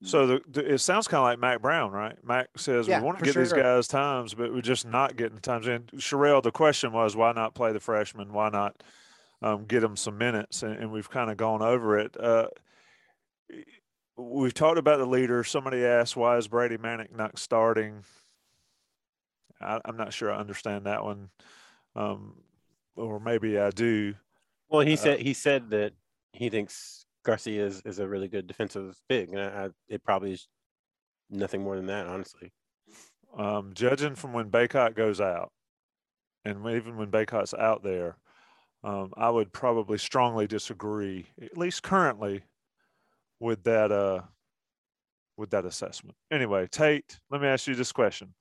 So the, the, it sounds kind of like Mack Brown, right? Mack says yeah, we want to get sure. these guys times, but we're just not getting times in. Sherrell, the question was why not play the freshman? Why not um, get them some minutes? And, and we've kind of gone over it. Uh, we've talked about the leader. Somebody asked why is Brady Manek not starting? I, am not sure I understand that one, um, or maybe I do. Well, he uh, said he said that he thinks Garcia is, is a really good defensive big, and I, I, it probably is nothing more than that, honestly. Um, judging from when Bacot goes out, and even when Bacot's out there, um, I would probably strongly disagree, at least currently, with that uh, with that assessment. Anyway, Tate, let me ask you this question.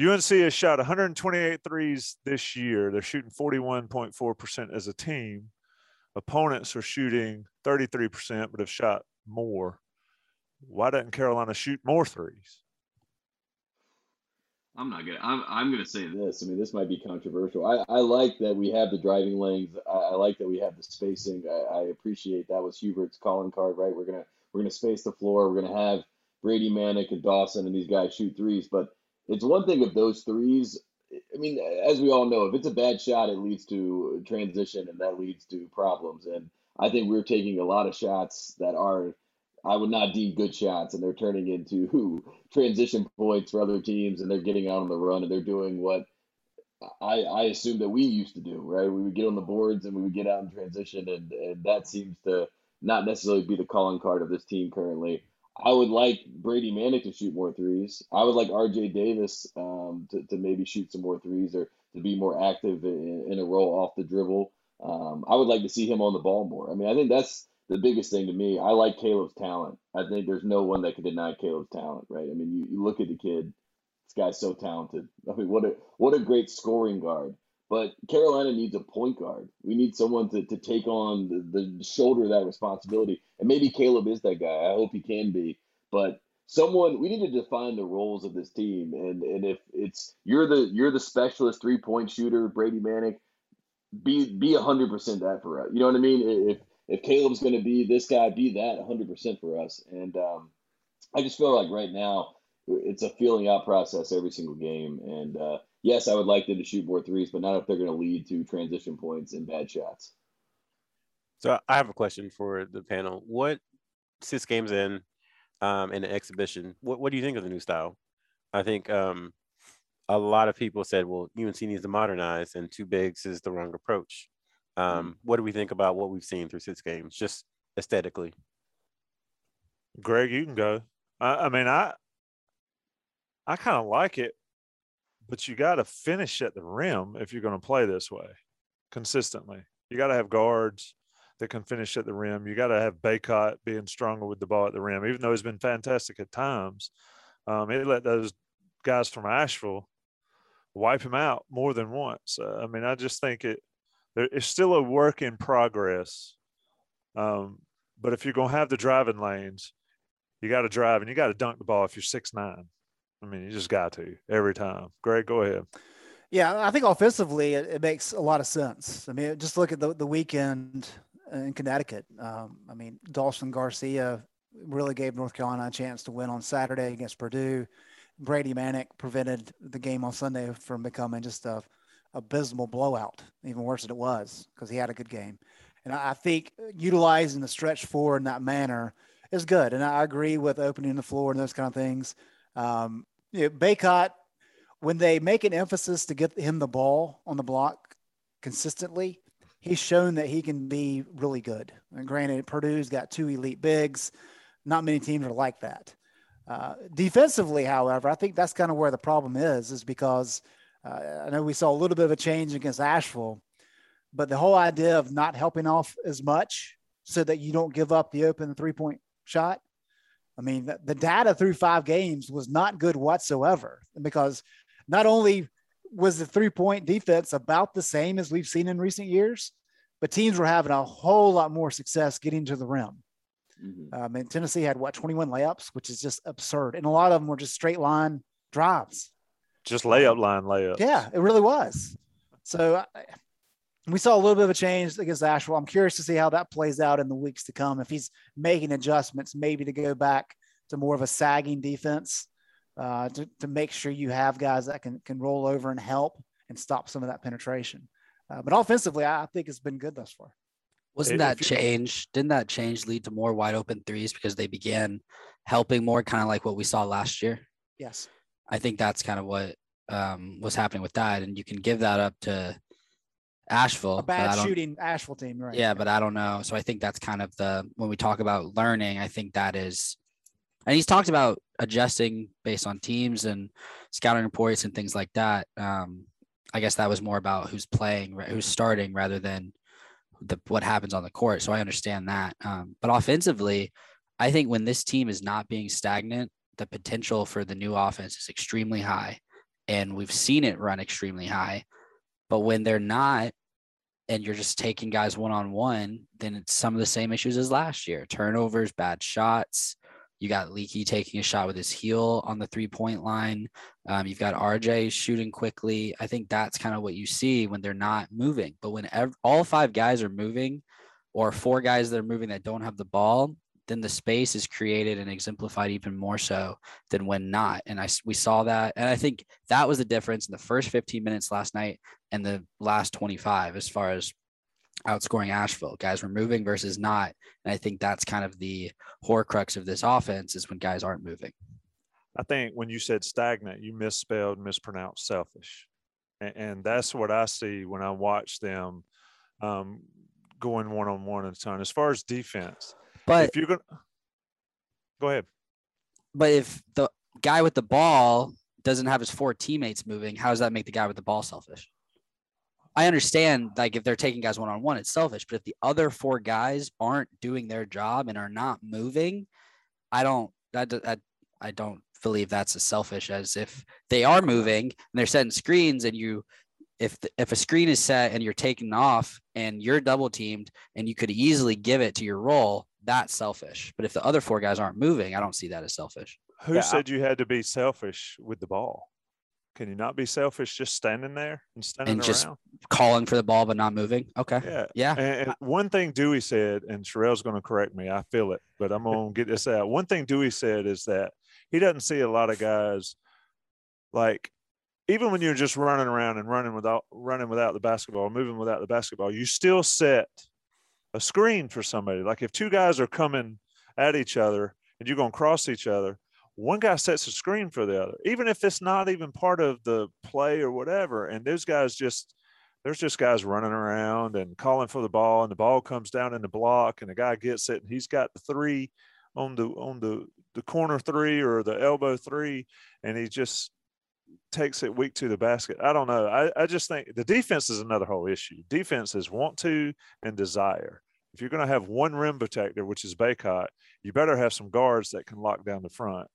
UNC has shot 128 threes this year. They're shooting 41.4% as a team. Opponents are shooting 33%, but have shot more. Why doesn't Carolina shoot more threes? I'm not gonna. I'm. I'm gonna say this. I mean, this might be controversial. I, I like that we have the driving lanes. I, I like that we have the spacing. I, I appreciate that was Hubert's calling card, right? We're gonna we're gonna space the floor. We're gonna have Brady Manek and Dawson and these guys shoot threes. But it's one thing if those threes, I mean, as we all know, if it's a bad shot, it leads to transition and that leads to problems. And I think we're taking a lot of shots that are, I would not deem good shots, and they're turning into <laughs> transition points for other teams, and they're getting out on the run and they're doing what I, I assume that we used to do, right? We would get on the boards and we would get out in transition, and, and that seems to not necessarily be the calling card of this team currently. I would like Brady Manek to shoot more threes. I would like RJ Davis um, to, to maybe shoot some more threes or to be more active in, in a role off the dribble. Um, I would like to see him on the ball more. I mean, I think that's the biggest thing to me. I like Caleb's talent. I think there's no one that can deny Caleb's talent, right? I mean, you, you look at the kid. This guy's so talented. I mean, what a what a great scoring guard. But Carolina needs a point guard. We need someone to, to take on the, the shoulder that responsibility. And maybe Caleb is that guy. I hope he can be. But someone we need to define the roles of this team. And and if it's you're the you're the specialist three point shooter, Brady Manek, be be hundred percent that for us. You know what I mean? If if Caleb's going to be this guy, be that hundred percent for us. And um, I just feel like right now it's a feeling out process every single game. And uh, yes, I would like them to shoot more threes, but not if they're going to lead to transition points and bad shots. So I have a question for the panel. What six games in um, in an exhibition? What what do you think of the new style? I think um, a lot of people said, well, UNC needs to modernize, and two bigs is the wrong approach. Um, mm-hmm. what do we think about what we've seen through six games, just aesthetically? Greg, you can go. I, I mean, I I kind of like it, but you got to finish at the rim if you're going to play this way consistently. You got to have guards that can finish at the rim. You got to have Bacot being stronger with the ball at the rim, even though he's been fantastic at times. Um, he let those guys from Asheville wipe him out more than once. Uh, I mean, I just think it it's still a work in progress. Um, but if you're going to have the driving lanes, you got to drive and you got to dunk the ball if you're six nine. I mean, you just got to every time. Greg, go ahead. Yeah, I think offensively it, it makes a lot of sense. I mean, just look at the, the weekend in Connecticut. Um, I mean, Dawson Garcia really gave North Carolina a chance to win on Saturday against Purdue. Brady Manek prevented the game on Sunday from becoming just a abysmal blowout, even worse than it was because he had a good game. And I think utilizing the stretch four in that manner is good. And I agree with opening the floor and those kind of things. Um, you know, Bacot, when they make an emphasis to get him the ball on the block consistently, he's shown that he can be really good. And granted, Purdue's got two elite bigs. Not many teams are like that. Uh, defensively, however, I think that's kind of where the problem is, is because uh, I know we saw a little bit of a change against Asheville, but the whole idea of not helping off as much so that you don't give up the open three point shot. I mean, the, the data through five games was not good whatsoever because not only was the three point defense about the same as we've seen in recent years, but teams were having a whole lot more success getting to the rim. Mm-hmm. Um, and Tennessee had what 21 layups, which is just absurd, and a lot of them were just straight line drives. Just layup line layup. Yeah, it really was. So we saw a little bit of a change against Asheville. I'm curious to see how that plays out in the weeks to come. If he's making adjustments, maybe to go back to more of a sagging defense, uh, to, to make sure you have guys that can can roll over and help and stop some of that penetration. Uh, but offensively, I think it's been good thus far. Wasn't that change? Didn't that change lead to more wide open threes because they began helping more, kind of like what we saw last year? Yes. I think that's kind of what um, was happening with that, and you can give that up to Asheville. A bad shooting Asheville team, right? Yeah, but I don't know. So I think that's kind of the when we talk about learning, I think that is, and he's talked about adjusting based on teams and scouting reports and things like that. Um, I guess that was more about who's playing, who's starting, rather than the what happens on the court. So I understand that. Um, but offensively, I think when this team is not being stagnant, the potential for the new offense is extremely high. And we've seen it run extremely high. But when they're not, and you're just taking guys one on one, then it's some of the same issues as last year turnovers, bad shots. You got Leaky taking a shot with his heel on the three point line. Um, you've got RJ shooting quickly. I think that's kind of what you see when they're not moving. But when ev- all five guys are moving, or four guys that are moving that don't have the ball, then the space is created and exemplified even more so than when not. And I we saw that, and I think that was the difference in the first 15 minutes last night and the last 25 as far as outscoring Asheville. Guys were moving versus not, and I think that's kind of the horcrux of this offense is when guys aren't moving. I think when you said stagnant, you misspelled, mispronounced selfish, and, and that's what I see when I watch them um, going one on one and a ton. As far as defense, but if you're gonna go ahead. But if the guy with the ball doesn't have his four teammates moving, how does that make the guy with the ball selfish? I understand, like if they're taking guys one on one, it's selfish. But if the other four guys aren't doing their job and are not moving, I don't. I, I, I don't believe that's as selfish as if they are moving and they're setting screens and you if the, if a screen is set and you're taken off and you're double teamed and you could easily give it to your role that's selfish. But if the other four guys aren't moving, I don't see that as selfish. Who yeah, said you had to be selfish with the ball? Can you not be selfish just standing there and standing and just around? calling for the ball but not moving? Okay. Yeah. Yeah. And, and one thing Dewey said, and Sherrell's going to correct me. I feel it, but I'm going to get this out. One thing Dewey said is that he doesn't see a lot of guys like even when you're just running around and running without running without the basketball, moving without the basketball, you still set a screen for somebody. Like if two guys are coming at each other and you're going to cross each other, one guy sets a screen for the other, even if it's not even part of the play or whatever. And those guys just, there's just guys running around and calling for the ball, and the ball comes down in the block, and the guy gets it, and he's got the three on the on the the corner three or the elbow three, and he just takes it weak to the basket. I don't know. I, I just think the defense is another whole issue. Defense is want to and desire. If you're going to have one rim protector, which is Bacot, you better have some guards that can lock down the front,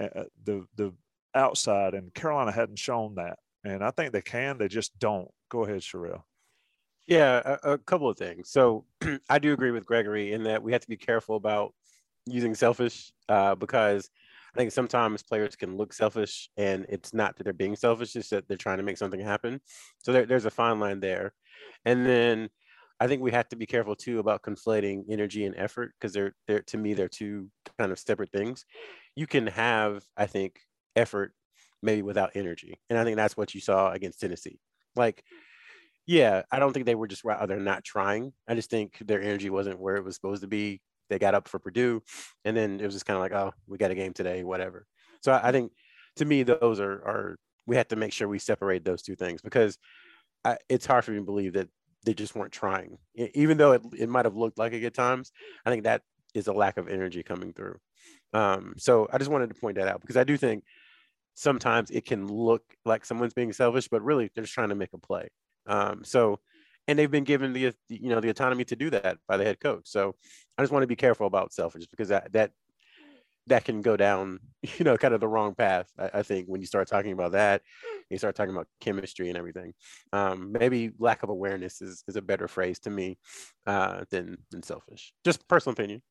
uh, the the outside. And Carolina hadn't shown that, and I think they can. They just don't. Go ahead, Sherrell. Yeah, a, a couple of things. So <clears throat> I do agree with Gregory in that we have to be careful about using selfish uh, because I think sometimes players can look selfish and it's not that they're being selfish, it's that they're trying to make something happen. So there, there's a fine line there. And then I think we have to be careful too about conflating energy and effort because they're, they're to me, they're two kind of separate things. You can have, I think, effort maybe without energy. And I think that's what you saw against Tennessee. Like, yeah, I don't think they were just—they're not trying. I just think their energy wasn't where it was supposed to be they got up for Purdue, and then it was just kind of like, oh, we got a game today, whatever. So I, I think to me those are are we have to make sure we separate those two things because I, it's hard for me to believe that they just weren't trying, even though it, it might have looked like it at times. I think that is a lack of energy coming through. Um, so I just wanted to point that out because I do think sometimes it can look like someone's being selfish, but really they're just trying to make a play. Um, so and they've been given the you know the autonomy to do that by the head coach. So I just want to be careful about selfish because that that that can go down <laughs> you know kind of the wrong path. I, I think when you start talking about that, you start talking about chemistry and everything. Um, maybe lack of awareness is is a better phrase to me uh, than than selfish. Just personal opinion.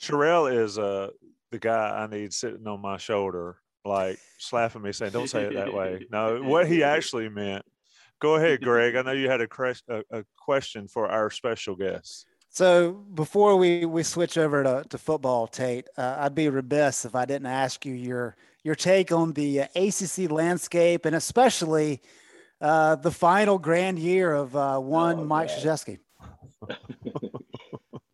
Sherrell is uh, the guy I need sitting on my shoulder, like <laughs> slapping me, saying, "Don't say it that way." No, what he <laughs> actually meant Go ahead, Greg. I know you had a, a, a question for our special guest. So before we, we switch over to, to football, Tate, uh, I'd be remiss if I didn't ask you your your take on the uh, ACC landscape and especially uh, the final grand year of uh, one oh, Mike Krzyzewski. <laughs>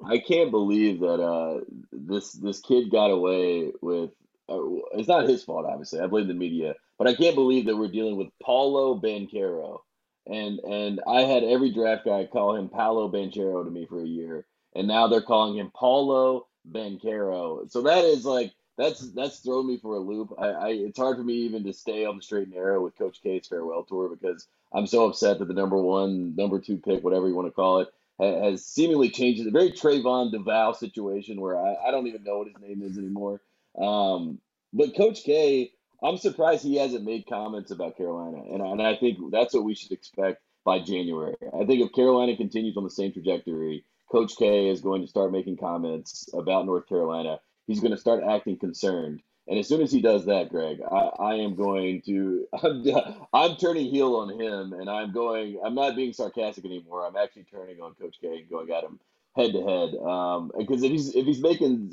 I can't believe that uh, this this kid got away with. Uh, it's not his fault, obviously. I blame the media, but I can't believe that we're dealing with Paolo Banchero and and I had every draft guy call him Paolo Banchero to me for a year, and now they're calling him Paulo Banchero. So that is like that's that's thrown me for a loop. I, I it's hard for me even to stay on the straight and narrow with Coach K's farewell tour because I'm so upset that the number one, number two pick, whatever you want to call it, has seemingly changed. It's a very Trevon Duval situation where I, I don't even know what his name is anymore. Um, but Coach K I'm surprised he hasn't made comments about Carolina, and and I think that's what we should expect by January. I think if Carolina continues on the same trajectory, Coach K is going to start making comments about North Carolina. He's going to start acting concerned. And as soon as he does that, Greg, I, I am going to <laughs> I'm, I'm turning heel on him, and I'm going. I'm not being sarcastic anymore. I'm actually turning on Coach K and going at him head to head. Um, because if he's if he's making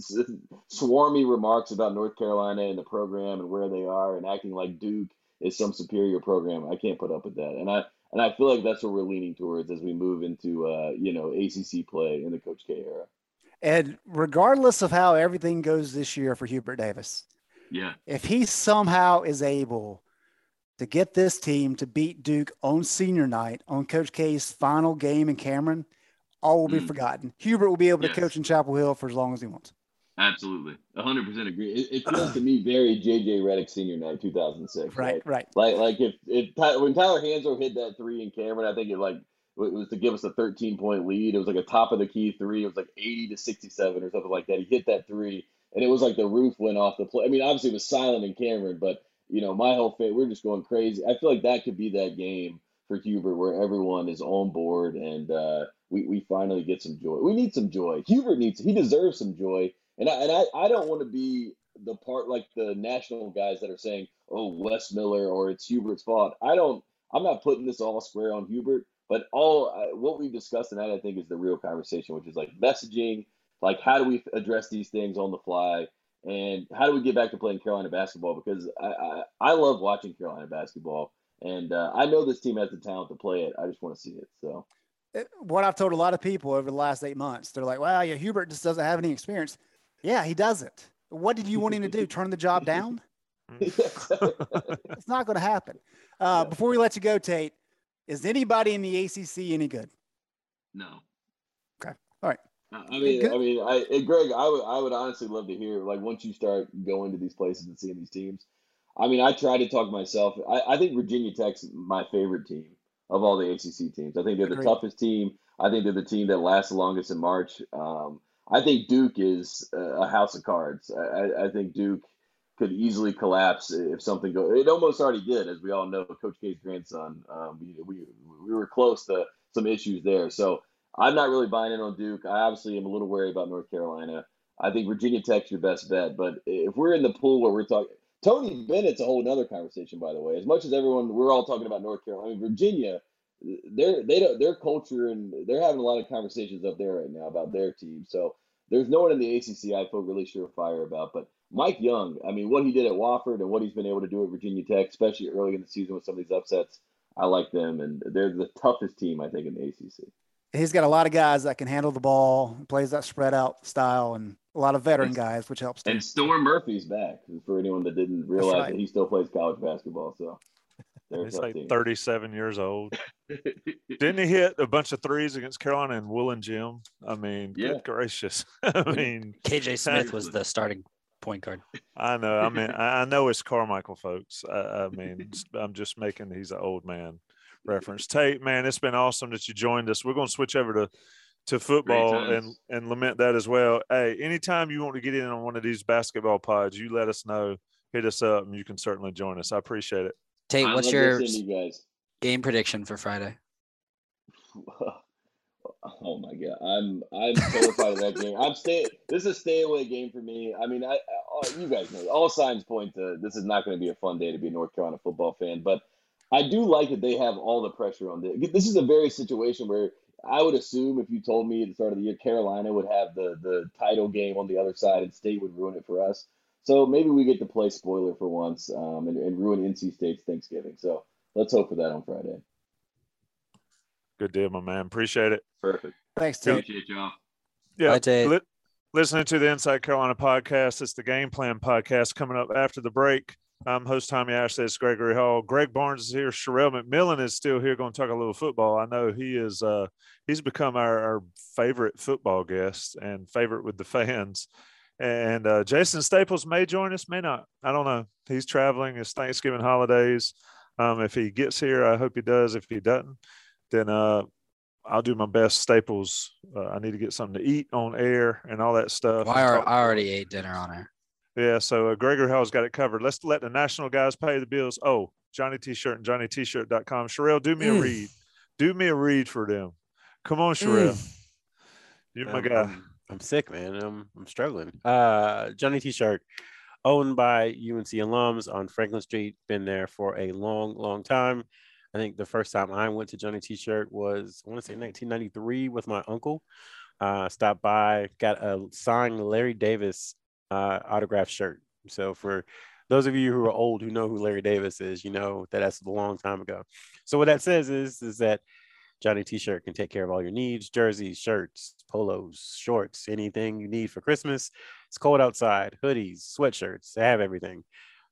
swarmy remarks about North Carolina and the program and where they are and acting like Duke is some superior program, I can't put up with that. And I and I feel like that's what we're leaning towards as we move into uh, you know ACC play in the Coach K era. And regardless of how everything goes this year for Hubert Davis, yeah, if he somehow is able to get this team to beat Duke on senior night on Coach K's final game in Cameron all will be mm. forgotten. Hubert will be able to coach in Chapel Hill for as long as he wants. Absolutely, 100% agree. It, it feels <sighs> to me very JJ Redick senior night 2006. Right, right, right. Like like if if when Tyler Hansbrough hit that three in Cameron, I think it like it was to give us a 13 point lead. It was like a top of the key three. It was like 80 to 67 or something like that. He hit that three, and it was like the roof went off the play. I mean, obviously it was silent in Cameron, but you know my whole fit, we're just going crazy. I feel like that could be that game for Hubert where everyone is on board and. uh we, we finally get some joy. We need some joy. Hubert needs he deserves some joy. And I and I, I don't want to be the part like the national guys that are saying, oh, Wes Miller or it's Hubert's fault. I don't I'm not putting this all square on Hubert, but all uh, what we've discussed tonight I think is the real conversation, which is like messaging, like how do we address these things on the fly? And how do we get back to playing Carolina basketball? Because I, I, I love watching Carolina basketball, and uh, I know this team has the talent to play it. I just want to see it. So what I've told a lot of people over the last eight months, they're like, "Well, yeah, Hubert just doesn't have any experience." Yeah, he doesn't. What did you want him to do? Turn the job down? <laughs> <laughs> it's not going to happen. Uh, before we let you go, Tate, is anybody in the ACC any good? No. Okay. All right. I mean, I mean, I, Greg, I would, I would honestly love to hear like once you start going to these places and seeing these teams. I mean, I try to talk myself. I, I think Virginia Tech's my favorite team of all the ACC teams. I think they're the Agreed. toughest team. I think they're the team that lasts the longest in March. Um, I think Duke is a house of cards. I, I think Duke could easily collapse if something goes. It almost already did, as we all know. Coach K's grandson. Um, we, we we were close to some issues there. So I'm not really buying in on Duke. I obviously am a little worried about North Carolina. I think Virginia Tech's your best bet. But if we're in the pool where we're talking, Tony Bennett's a whole other conversation, by the way. As much as everyone, we're all talking about North Carolina, I mean, Virginia, they're they don't their culture and they're having a lot of conversations up there right now about their team. So there's no one in the ACC I feel really surefire about. But Mike Young, I mean, what he did at Wofford and what he's been able to do at Virginia Tech, especially early in the season with some of these upsets, I like them, and they're the toughest team I think in the ACC. He's got a lot of guys that can handle the ball, plays that spread out style, and a lot of veteran guys, which helps. Too. And Storm Murphy's back for anyone that didn't realize right. that he still plays college basketball. So <laughs> he's like team. 37 years old. <laughs> Didn't he hit a bunch of threes against Carolina and Woollen Gym? I mean, yeah. good gracious. <laughs> I mean, KJ Smith was the starting point guard. I know. I mean, I know it's Carmichael, folks. I, I mean, I'm just making he's an old man reference. Tate, man, it's been awesome that you joined us. We're going to switch over to to football and and lament that as well. Hey, anytime you want to get in on one of these basketball pods, you let us know. Hit us up, and you can certainly join us. I appreciate it. Tate, what's your you game prediction for Friday? <laughs> Oh my god, I'm I'm terrified of that game. I'm stay. This is a stay away game for me. I mean, I, I you guys know all signs point to this is not going to be a fun day to be a North Carolina football fan. But I do like that they have all the pressure on this. This is a very situation where I would assume if you told me at the start of the year Carolina would have the the title game on the other side and State would ruin it for us. So maybe we get to play spoiler for once um, and, and ruin NC State's Thanksgiving. So let's hope for that on Friday. Good deal, my man. Appreciate it. Perfect. Thanks, Tate. Appreciate y'all. Yeah. Bye, Li- listening to the Inside Carolina podcast. It's the game plan podcast coming up after the break. I'm host Tommy Ashley. It's Gregory Hall. Greg Barnes is here. Sherrell McMillan is still here going to talk a little football. I know he is uh he's become our, our favorite football guest and favorite with the fans. And uh, Jason Staples may join us, may not. I don't know. He's traveling. It's Thanksgiving holidays. Um, if he gets here, I hope he does. If he doesn't, then uh, I'll do my best. Staples, uh, I need to get something to eat on air and all that stuff. Well, I, I, already ate dinner on air. Yeah, so uh, Gregory Hall's got it covered. Let's let the national guys pay the bills. Oh, Johnny T-shirt and JohnnyT-shirt.com. Sherrell, do me mm. a read. Do me a read for them. Come on, Sherrell. Mm. You're my um, guy. I'm, I'm, sick, man. I'm I'm struggling. Uh, Johnny T-shirt, owned by UNC alums on Franklin Street. Been there for a long, long time. I think the first time I went to Johnny T-shirt was I want to say 1993 with my uncle. Uh, stopped by, got a signed Larry Davis uh, autographed shirt. So for those of you who are old who know who Larry Davis is, you know that that's a long time ago. So what that says is is that Johnny T-shirt can take care of all your needs: jerseys, shirts, polos, shorts, anything you need for Christmas. It's cold outside, hoodies, sweatshirts. They have everything.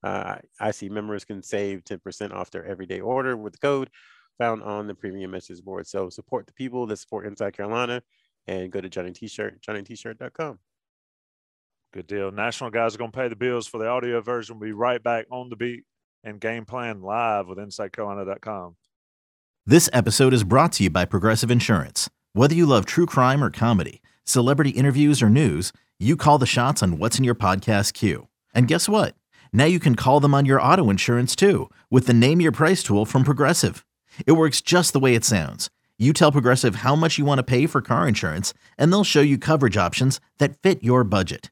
Uh, see members can save 10% off their everyday order with the code found on the premium message board. So support the people that support Inside Carolina and go to Johnny T-shirt, johnnyt-shirt.com. Good deal. National guys are going to pay the bills for the audio version. We'll be right back on the beat and game plan live with InsideCarolina.com. This episode is brought to you by Progressive Insurance. Whether you love true crime or comedy, celebrity interviews or news, you call the shots on what's in your podcast queue. And guess what? Now you can call them on your auto insurance too with the Name Your Price tool from Progressive. It works just the way it sounds. You tell Progressive how much you want to pay for car insurance, and they'll show you coverage options that fit your budget.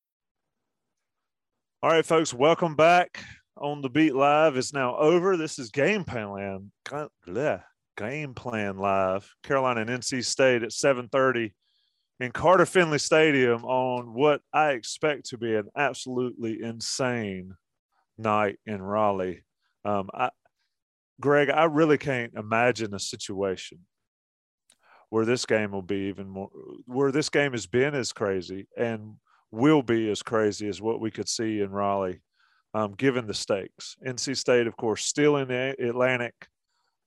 All right, folks, welcome back on the Beat Live. It's now over. This is Game Plan Game Plan Live. Carolina and NC State at 7:30 in Carter Finley Stadium on what I expect to be an absolutely insane night in Raleigh. Um, I, Greg, I really can't imagine a situation where this game will be even more, where this game has been as crazy and will be as crazy as what we could see in Raleigh, um, given the stakes. NC State, of course, still in the Atlantic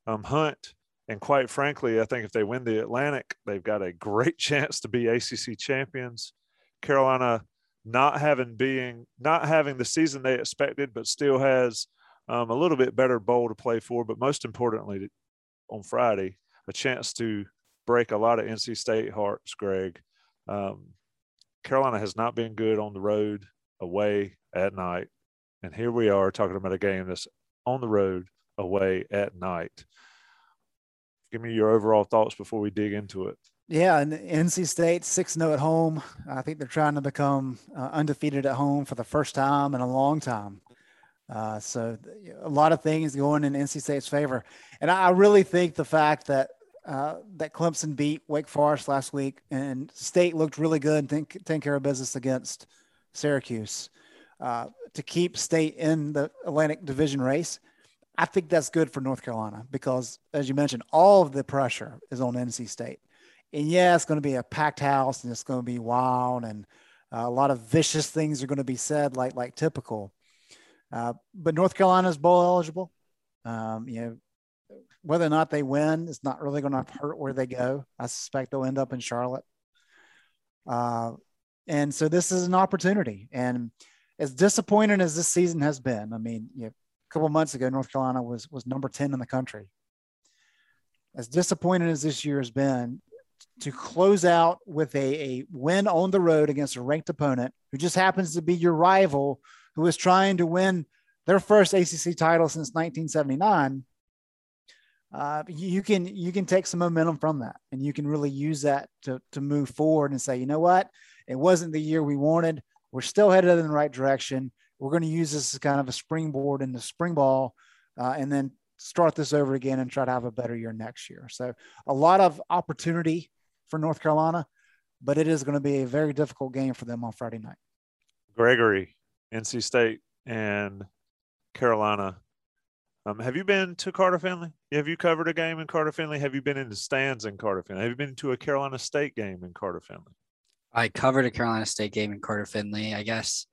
um, hunt. And quite frankly, I think if they win the Atlantic, they've got a great <laughs> chance to be ACC champions. Carolina not having being not having the season they expected, but still has um, a little bit better bowl to play for. But most importantly, on Friday, a chance to break a lot of NC State hearts. Greg, um, Carolina has not been good on the road, away at night, and here we are talking about a game that's on the road, away at night. Give me your overall thoughts before we dig into it. Yeah, and NC State 6 0 at home. I think they're trying to become uh, undefeated at home for the first time in a long time. Uh, so a lot of things going in NC State's favor. And I really think the fact that uh, that Clemson beat Wake Forest last week and State looked really good and taking care of business against Syracuse uh, to keep State in the Atlantic Division race. I think that's good for North Carolina because, as you mentioned, all of the pressure is on NC State and yeah, it's going to be a packed house and it's going to be wild and uh, a lot of vicious things are going to be said, like like typical. Uh, but North Carolina is bowl eligible. Um, you know, whether or not they win, it's not really going to hurt where they go. I suspect they'll end up in Charlotte. Uh, and so this is an opportunity. And as disappointing as this season has been, I mean, you know, a couple months ago, North Carolina was was number ten in the country. As disappointing as this year has been, to close out with a, a win on the road against a ranked opponent who just happens to be your rival who is trying to win their first ACC title since 1979. Uh, you can you can take some momentum from that, and you can really use that to to move forward and say, you know what, it wasn't the year we wanted. We're still headed in the right direction. We're going to use this as kind of a springboard in the spring ball, uh, and then start this over again and try to have a better year next year. So a lot of opportunity for North Carolina, but it is going to be a very difficult game for them on Friday night. Gregory, NC State, and Carolina. Um, have you been to Carter Finley? Have you covered a game in Carter Finley? Have you been in the stands in Carter Finley? Have you been to a Carolina State game in Carter Finley? I covered a Carolina State game in Carter Finley. I guess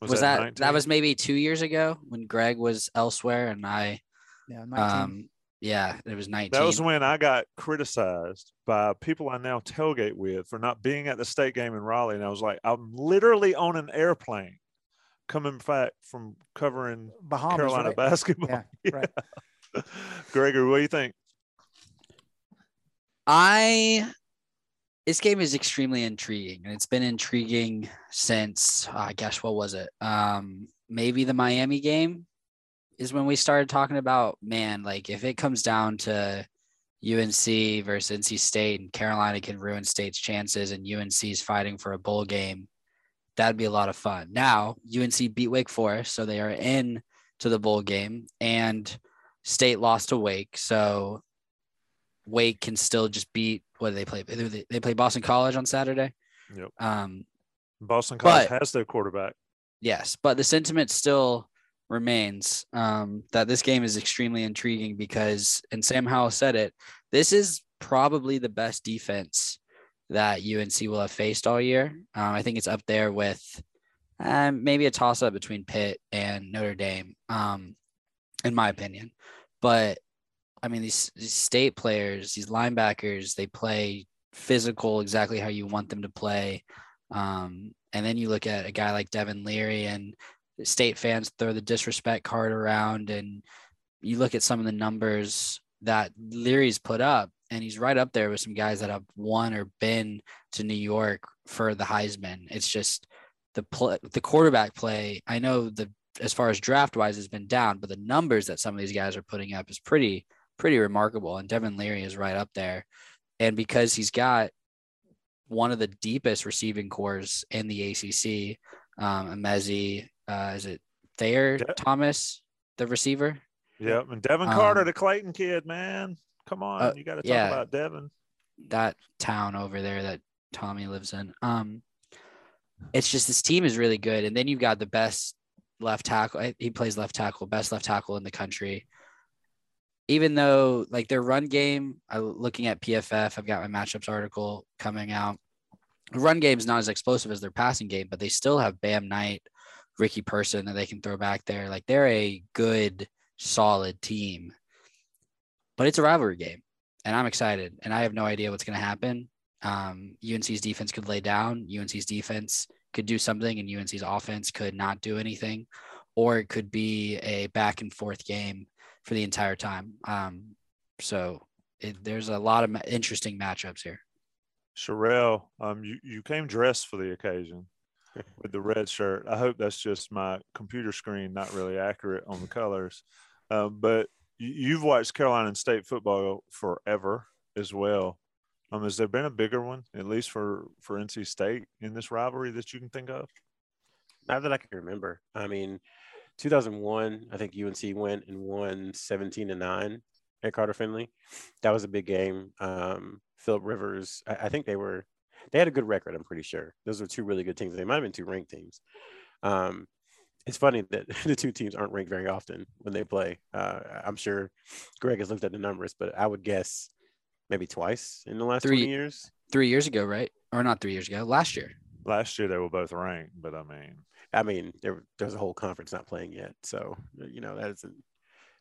was, was that 19? that was maybe two years ago when Greg was elsewhere and I. Yeah, 19. um, yeah, it was 19. That was when I got criticized by people I now tailgate with for not being at the state game in Raleigh. And I was like, I'm literally on an airplane coming back from covering Bahamas, Carolina right? basketball. Yeah, <laughs> yeah. Right. <laughs> Gregory, what do you think? I this game is extremely intriguing and it's been intriguing since uh, I guess what was it? Um maybe the Miami game is when we started talking about man, like if it comes down to UNC versus NC State and Carolina can ruin State's chances and UNC is fighting for a bowl game, that'd be a lot of fun. Now UNC beat Wake Forest, so they are in to the bowl game, and State lost to Wake, so Wake can still just beat what do they play? They play Boston College on Saturday. Yep. Um, Boston College but, has their quarterback. Yes, but the sentiment still remains um, that this game is extremely intriguing because, and Sam Howell said it, this is probably the best defense that UNC will have faced all year. Um, I think it's up there with um, maybe a toss up between Pitt and Notre Dame, um, in my opinion. But I mean, these, these state players, these linebackers, they play physical exactly how you want them to play. Um, and then you look at a guy like Devin Leary, and state fans throw the disrespect card around and you look at some of the numbers that Leary's put up and he's right up there with some guys that have won or been to New York for the Heisman. It's just the play, the quarterback play. I know the as far as draft wise has been down, but the numbers that some of these guys are putting up is pretty pretty remarkable. And Devin Leary is right up there, and because he's got one of the deepest receiving cores in the ACC, um, Emezie, uh, is it Thayer De- Thomas, the receiver? Yep. And Devin Carter, Um, the Clayton kid, man. Come on. uh, you got to talk yeah. about Devin. that town over there that Tommy lives in. Um, it's just this team is really good, and then you've got the best left tackle. eh, He plays left tackle, best left tackle in the country. Even though like their run game, I looking at PFF, I've got my matchups article coming out. Run game is not as explosive as their passing game, but they still have Bam Knight, Ricky Person that they can throw back there. Like they're a good, solid team. But it's a rivalry game and I'm excited. And I have no idea what's going to happen. Um, UNC's defense could lay down. UNC's defense could do something, and UNC's offense could not do anything, or it could be a back and forth game for the entire time. Um, so it, there's a lot of interesting matchups here. Sherrell, um, you, you came dressed for the occasion with the red shirt. I hope that's just my computer screen not really accurate on the colors. Um, but you, you've watched Carolina State football forever as well. Um, has there been a bigger one, at least for for NC State, in this rivalry that you can think of? Not that I can remember. I mean, 2001, I think UNC went and won 17 to nine at Carter Finley. That was a big game. Um, Philip Rivers, I, I think they were, they had a good record. I'm pretty sure those were two really good teams. They might have been two ranked teams. Um, it's funny that <laughs> the two teams aren't ranked very often when they play. Uh, I'm sure Greg has looked at the numbers, but I would guess maybe twice in the last Three. 20 years. Three years ago, right? Or not three years ago, last year. Last year they were both ranked, but I mean, I mean, there, there's a whole conference not playing yet, so you know that isn't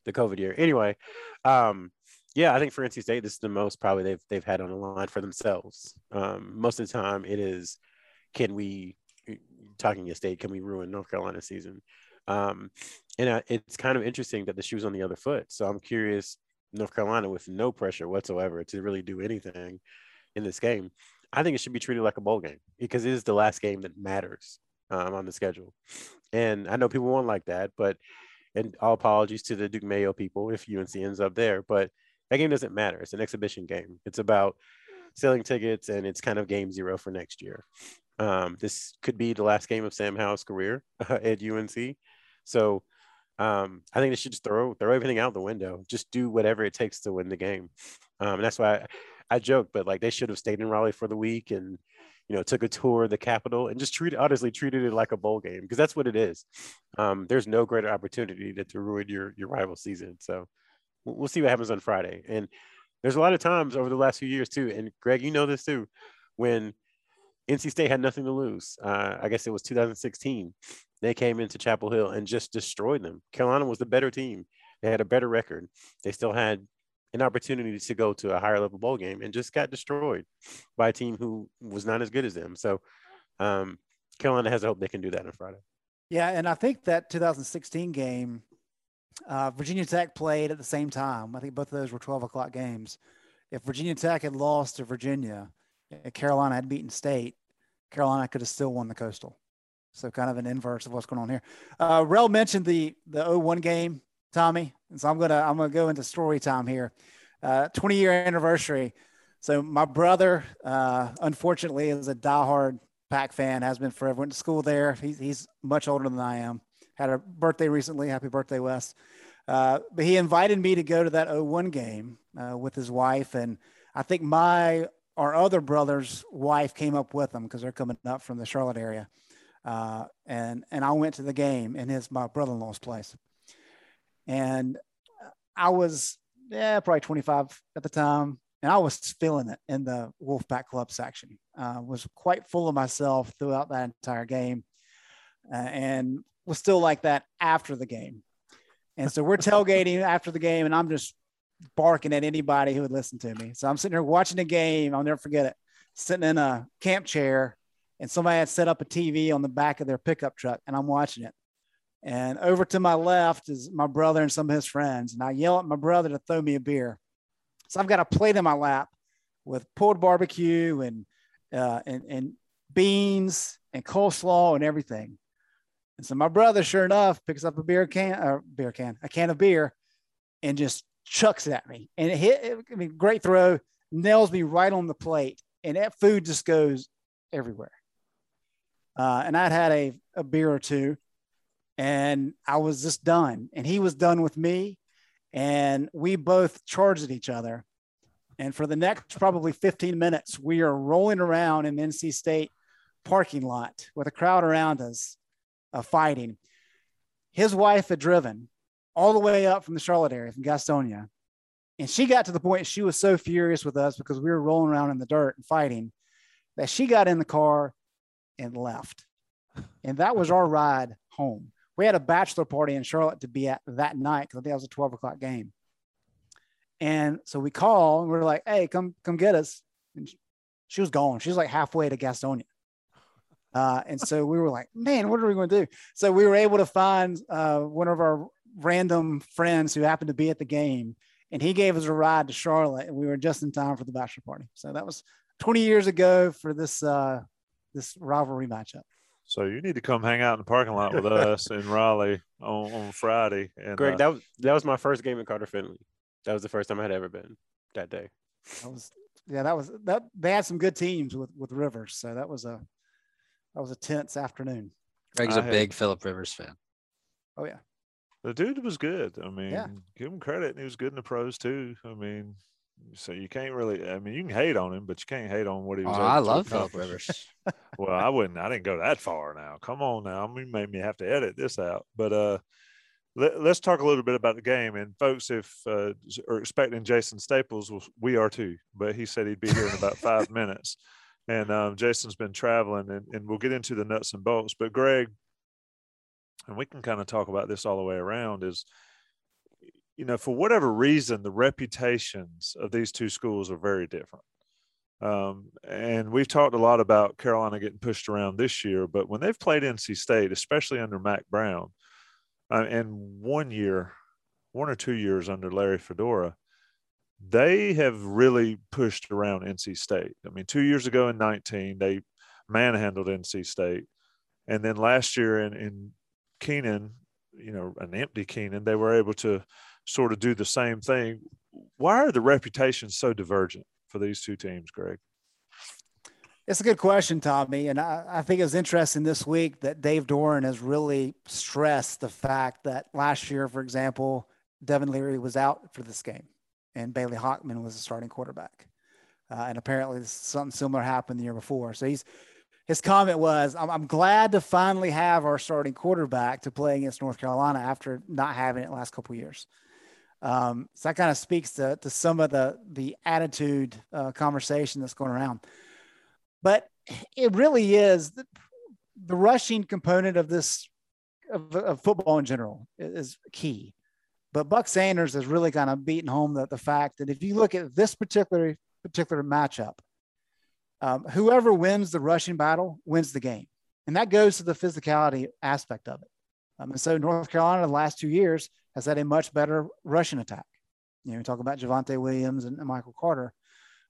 the COVID year. Anyway, um, yeah, I think for NC State, this is the most probably they've they've had on the line for themselves. Um, most of the time, it is, can we talking a state, can we ruin North Carolina season? Um, and uh, it's kind of interesting that the shoe's on the other foot. So I'm curious, North Carolina with no pressure whatsoever to really do anything in this game. I think it should be treated like a bowl game because it is the last game that matters um, on the schedule. And I know people won't like that, but and all apologies to the Duke Mayo people if UNC ends up there, but that game doesn't matter. It's an exhibition game. It's about selling tickets and it's kind of game zero for next year. Um, this could be the last game of Sam Howell's career <laughs> at UNC. So um, I think they should just throw throw everything out the window. Just do whatever it takes to win the game. Um, and that's why I, I joke, but like they should have stayed in Raleigh for the week and you know took a tour of the Capitol and just treated honestly treated it like a bowl game because that's what it is. Um, there's no greater opportunity to, to ruin your your rival season. So we'll see what happens on Friday. And there's a lot of times over the last few years too. And Greg, you know this too, when NC State had nothing to lose. Uh, I guess it was 2016. They came into Chapel Hill and just destroyed them. Carolina was the better team. They had a better record. They still had an opportunity to go to a higher level bowl game and just got destroyed by a team who was not as good as them. So um, Carolina has a hope they can do that on Friday. Yeah, and I think that 2016 game, uh, Virginia Tech played at the same time. I think both of those were 12 o'clock games. If Virginia Tech had lost to Virginia, Carolina had beaten State, Carolina could have still won the Coastal. So kind of an inverse of what's going on here. Uh, Rel mentioned the the 01 game, Tommy, and so I'm gonna I'm gonna go into story time here. Uh, 20 year anniversary. So my brother, uh, unfortunately, is a diehard Pack fan. Has been forever. Went to school there. He's he's much older than I am. Had a birthday recently. Happy birthday, Wes. Uh, but he invited me to go to that 01 game uh, with his wife, and I think my our other brother's wife came up with them because they're coming up from the Charlotte area. Uh, and and I went to the game in his my brother-in-law's place, and I was yeah probably 25 at the time, and I was feeling it in the Wolfpack Club section. Uh, was quite full of myself throughout that entire game, uh, and was still like that after the game. And so we're <laughs> tailgating after the game, and I'm just barking at anybody who would listen to me. So I'm sitting here watching the game. I'll never forget it. Sitting in a camp chair, and somebody had set up a TV on the back of their pickup truck, and I'm watching it. And over to my left is my brother and some of his friends. And I yell at my brother to throw me a beer. So I've got a plate in my lap with pulled barbecue and uh, and, and beans and coleslaw and everything. And so my brother, sure enough, picks up a beer can or beer can, a can of beer, and just chucks it at me. And it hit, I mean, great throw, nails me right on the plate. And that food just goes everywhere. Uh, and I'd had a, a beer or two. and I was just done. And he was done with me. And we both charged at each other. And for the next probably 15 minutes, we are rolling around in NC State parking lot with a crowd around us uh, fighting. His wife had driven all the way up from the Charlotte area, from Gastonia. And she got to the point she was so furious with us because we were rolling around in the dirt and fighting that she got in the car and left. And that was our ride home. We had a bachelor party in Charlotte to be at that night because I think that was a 12 o'clock game. And so we call and we're like, hey, come come get us. And she was gone. She was like halfway to Gastonia. Uh, and so we were like, man, what are we going to do? So we were able to find uh, one of our random friends who happened to be at the game, and he gave us a ride to Charlotte, and we were just in time for the bachelor party. So that was 20 years ago for this uh, this rivalry matchup. So you need to come hang out in the parking lot with us in Raleigh on, on Friday. And Greg, uh, that was that was my first game in Carter Finley. That was the first time I had ever been that day. That was yeah, that was that they had some good teams with with Rivers, so that was a that was a tense afternoon. Greg's I a had- big Philip Rivers fan. Oh yeah. The dude was good. I mean, Yeah. give him credit. and He was good in the pros too. I mean, so you can't really. I mean, you can hate on him, but you can't hate on what he Oh, was. I love Philip. Rivers. <laughs> well, I wouldn't. I didn't go that far. Now, come on, now. I mean, made me have to edit this out. But uh, let, us talk a little bit about the game. And folks, if uh, are expecting Jason Staples, we are too. But he said he'd be here in about five <laughs> minutes. And um, Jason's been traveling, and, and we'll get into the nuts and bolts. But Greg, and we can kind of talk about this all the way around. Is you know, for whatever reason, the reputations of these two schools are very different. Um, and we've talked a lot about Carolina getting pushed around this year, but when they've played NC State, especially under Mack Brown, uh, and one year, one or two years under Larry Fedora, they have really pushed around NC State. I mean, two years ago in 19, they manhandled NC State. And then last year in, in Kenan, you know, an empty Kenan, they were able to sort of do the same thing. Why are the reputations so divergent for these two teams, Greg? It's a good question, Tommy. And I, I think it was interesting this week that Dave Doeren has really stressed the fact that last year, for example, Devin Leary was out for this game and Bailey Hockman was the starting quarterback. Uh, and apparently something similar happened the year before. So he's his comment was, I'm, I'm glad to finally have our starting quarterback to play against North Carolina after not having it last couple of years. Um, so that kind of speaks to, to some of the the attitude uh, conversation that's going around. But it really is the, the rushing component of this of, of football in general is key. But Buck Sanders has really kind of beaten home the, the fact that if you look at this particular particular matchup, um, whoever wins the rushing battle wins the game, and that goes to the physicality aspect of it. Um, and so North Carolina, the last two years, has had a much better rushing attack. You know, we talk about Javonte Williams and, Michael Carter,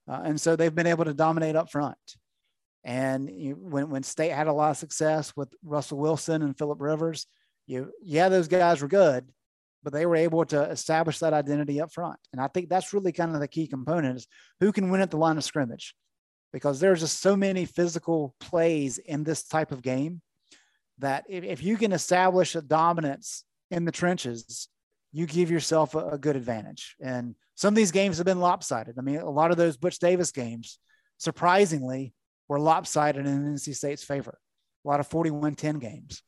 uh, and so they've been able to dominate up front. And you, when when State had a lot of success with Russell Wilson and Philip Rivers, you yeah, those guys were good, but they were able to establish that identity up front. And I think that's really kind of the key component is who can win at the line of scrimmage, because there's just so many physical plays in this type of game that if, if you can establish a dominance in the trenches, you give yourself a, a good advantage. And some of these games have been lopsided. I mean, a lot of those Butch Davis games, surprisingly, were lopsided in NC State's favor. A lot of 41 10 games.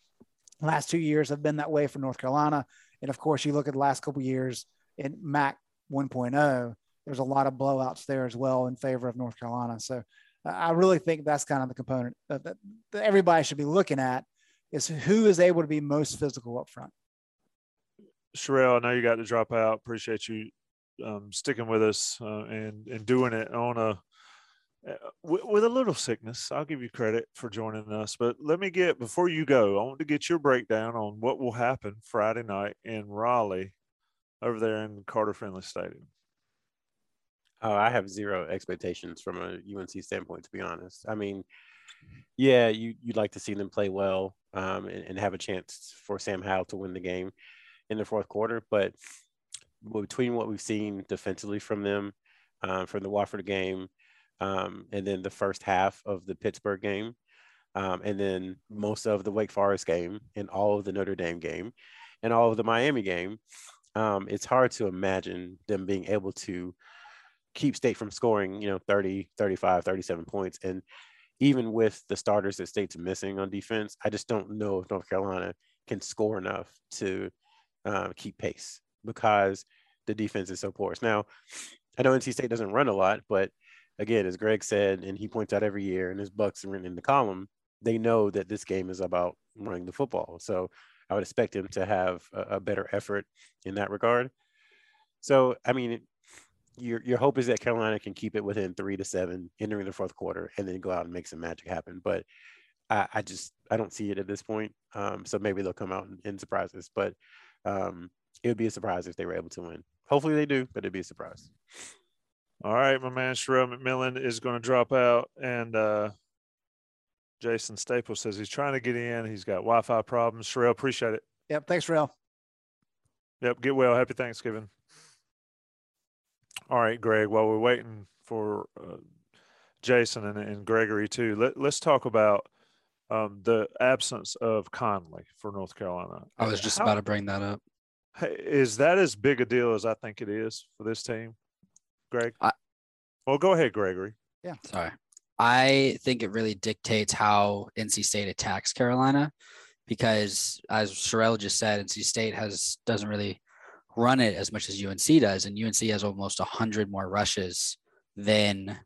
last two years have been that way for North Carolina. And of course, you look at the last couple years in Mack 1.0, there's a lot of blowouts there as well in favor of North Carolina. So I really think that's kind of the component that, everybody should be looking at is who is able to be most physical up front. Sherrell, I know you got to drop out. Appreciate you um, sticking with us uh, and and doing it on a uh, with a little sickness. I'll give you credit for joining us. But let me get before you go. I want to get your breakdown on what will happen Friday night in Raleigh, over there in Carter Finley Stadium. Oh, I have zero expectations from a UNC standpoint, to be honest. I mean, yeah, you you'd like to see them play well um, and, and have a chance for Sam Howell to win the game in the fourth quarter, but between what we've seen defensively from them, um, from the Wofford game, um, and then the first half of the Pittsburgh game, um, and then most of the Wake Forest game, and all of the Notre Dame game, and all of the Miami game. Um, it's hard to imagine them being able to keep state from scoring, you know, 30, 35, 37 points. And even with the starters that state's missing on defense, I just don't know if North Carolina can score enough to uh, keep pace because the defense is so porous. Now, I know NC State doesn't run a lot, but again, as Greg said, and he points out every year, and his Bucks are written in the column, they know that this game is about running the football. So I would expect him to have a, a better effort in that regard. So, I mean, your your hope is that Carolina can keep it within three to seven entering the fourth quarter, and then go out and make some magic happen. But I, I just I don't see it at this point. Um, so maybe they'll come out and, and surprise us. But um, it would be a surprise if they were able to win. Hopefully they do, but it'd be a surprise. All right, my man Sherrell McMillan is going to drop out, and uh, Jason Staples says he's trying to get in. He's got Wi-Fi problems. Sherrell, appreciate it. Yep. Thanks, Sherrell. Yep. Get well. Happy Thanksgiving. All right, Greg. While we're waiting for uh, Jason and, and Gregory too, let, let's talk about um, the absence of Conley for North Carolina. I was just How- about to bring that up. Is that as big a deal as I think it is for this team, Greg? I- well, go ahead, Gregory. Yeah, sorry. I think it really dictates how NC State attacks Carolina because as Sherrell just said, NC State has doesn't really run it as much as UNC does, and UNC has almost hundred more rushes than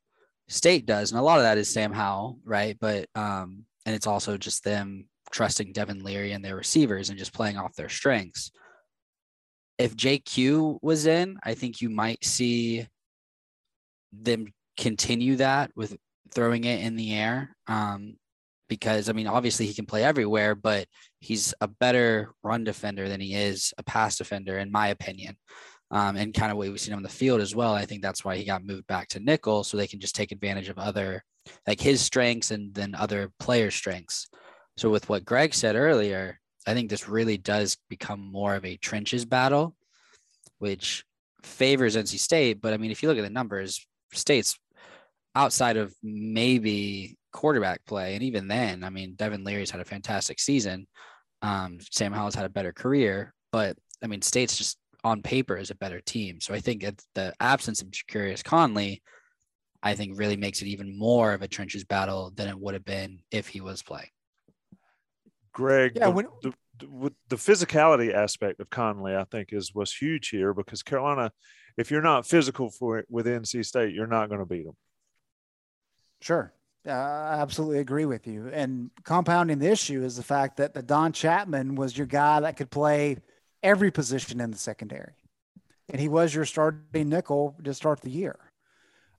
State does, and a lot of that is Sam Howell, right? But um, and it's also just them trusting Devin Leary and their receivers and just playing off their strengths. If JQ was in, I think you might see them continue that with throwing it in the air. Um, because I mean, obviously he can play everywhere, but he's a better run defender than he is a pass defender, in my opinion. Um, and kind of what we've seen on the field as well. I think that's why he got moved back to nickel, so they can just take advantage of other, like his strengths and then other players' strengths. So with what Greg said earlier, I think this really does become more of a trenches battle, which favors NC State. But I mean, if you look at the numbers, State's outside of maybe quarterback play, and even then, I mean, Devin Leary's had a fantastic season. Um, Sam Howell's had a better career, but I mean, State's just on paper is a better team. So I think it's the absence of Curious Conley, I think, really makes it even more of a trenches battle than it would have been if he was playing. Greg, Yeah, the, when- the, the, with the physicality aspect of Conley, I think is was huge here because Carolina, if you're not physical for with NC State, you're not going to beat them. Sure. Uh, I absolutely agree with you. And compounding the issue is the fact that the Don Chapman was your guy that could play every position in the secondary. And he was your starting nickel to start the year.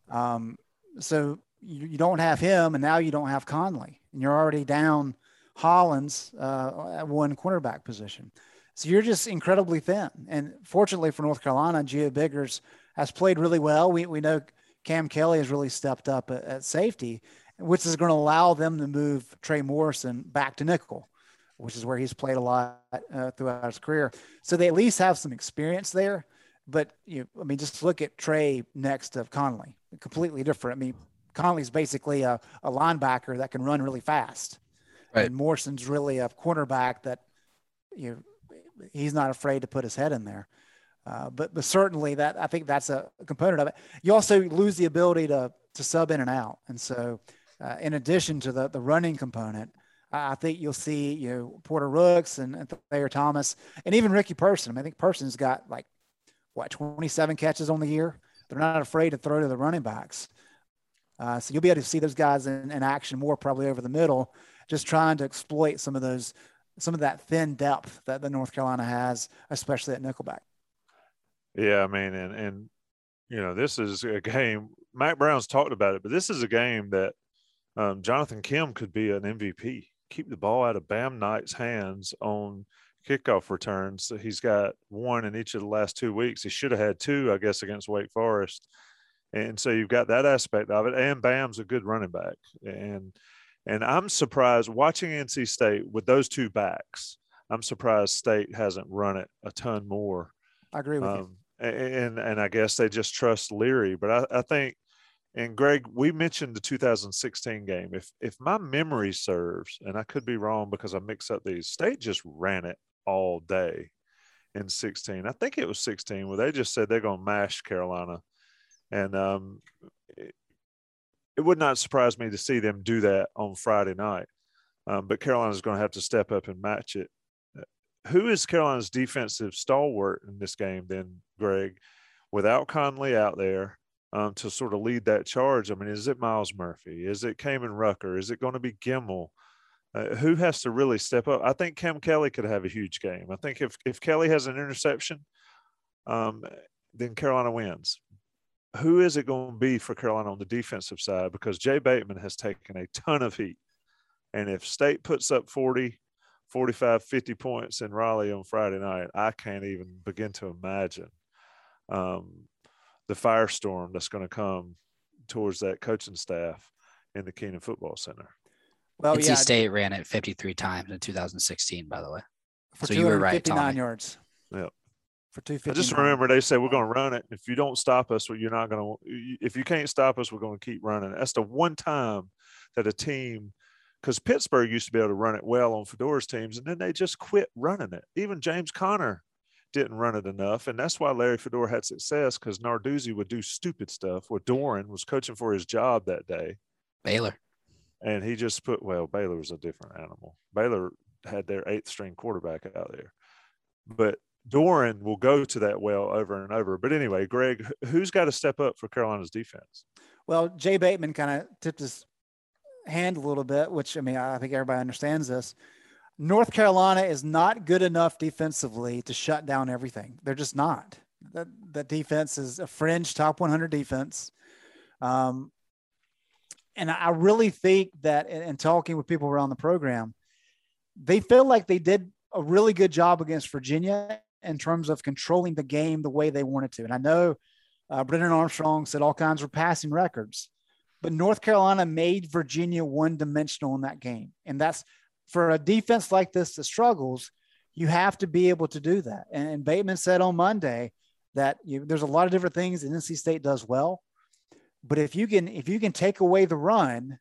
Um, so you, you don't have him, and now you don't have Conley, and you're already down Hollins uh, at one cornerback position. So you're just incredibly thin. And fortunately for North Carolina, Gio Biggers has played really well. We, we know Cam Kelly has really stepped up at, at safety, which is going to allow them to move Trey Morrison back to nickel, which is where he's played a lot uh, throughout his career. So they at least have some experience there. But you, I mean, just look at Trey next to Conley, completely different. I mean, Conley's basically a, a linebacker that can run really fast, Right. and Morrison's really a cornerback that you know, he's not afraid to put his head in there. Uh, but but certainly that I think that's a component of it. You also lose the ability to to sub in and out, and so uh, in addition to the the running component, I think you'll see you know Porter Rooks and, and Thayer Thomas and even Ricky Person. I, mean, I think Person's got like what 27 catches on the year. They're not afraid to throw to the running backs. Uh, so you'll be able to see those guys in, in action more probably over the middle, just trying to exploit some of those some of that thin depth that the North Carolina has, especially at Nickelback. Yeah, I mean, and and you know, this is a game. Mack Brown's talked about it, but this is a game that um, Jonathan Kim could be an MVP. Keep the ball out of Bam Knight's hands on kickoff returns. He's got one in each of the last two weeks. He should have had two, I guess, against Wake Forest. And so you've got that aspect of it. And Bam's a good running back. And and I'm surprised watching NC State with those two backs. I'm surprised State hasn't run it a ton more I agree with you. um, a- and and I guess they just trust Leary. But I, I think And Greg, we mentioned the 2016 game. If if my memory serves, and I could be wrong because I mix up these, State just ran it all day in 16. I think it was 16 where they just said they're going to mash Carolina, and um, it, it, would not surprise me to see them do that on Friday night. Um, but Carolina's going to have to step up and match it. Who is Carolina's defensive stalwart in this game? Then, Greg, without Conley out there um, to sort of lead that charge? I mean, is it Myles Murphy? Is it Kaimon Rucker? Is it going to be Gemmel? Uh, who has to really step up? I think Cam Kelly could have a huge game. I think if if Kelly has an interception, um, then Carolina wins. Who is it going to be for Carolina on the defensive side? Because Jay Bateman has taken a ton of heat. And if State puts up 40, 45, 50 points in Raleigh on Friday night, I can't even begin to imagine um, the firestorm that's going to come towards that coaching staff in the Kenan Football Center. Well, NC yeah, State ran it 53 times in 2016, by the way. so you were right, Tommy. yards. Yeah. For two I just remember they said we're going to run it. If you don't stop us, well, you're not going to. If you can't stop us, we're going to keep running. That's the one time that a team, because Pittsburgh used to be able to run it well on Fedora's teams, and then they just quit running it. Even James Conner didn't run it enough. And that's why Larry Fedora had success because Narduzzi would do stupid stuff. Where Doeren was coaching for his job that day. Baylor. And he just put, well, Baylor was a different animal. Baylor had their eighth string quarterback out there. But Doeren will go to that well over and over. But anyway, Greg, who's got to step up for Carolina's defense? Well, Jay Bateman kind of tipped his hand a little bit, which I mean, I think everybody understands this. North Carolina is not good enough defensively to shut down everything. They're just not. That that defense is a fringe top 100 defense. Um, and I really think that in, in talking with people around the program, they feel like they did a really good job against Virginia in terms of controlling the game the way they wanted to. And I know uh, Brennan Armstrong said all kinds of passing records, but North Carolina made Virginia one dimensional in that game. And that's for a defense like this that struggles, you have to be able to do that. And, Bateman said on Monday that you, there's a lot of different things that NC State does well, but if you can if you can take away the run,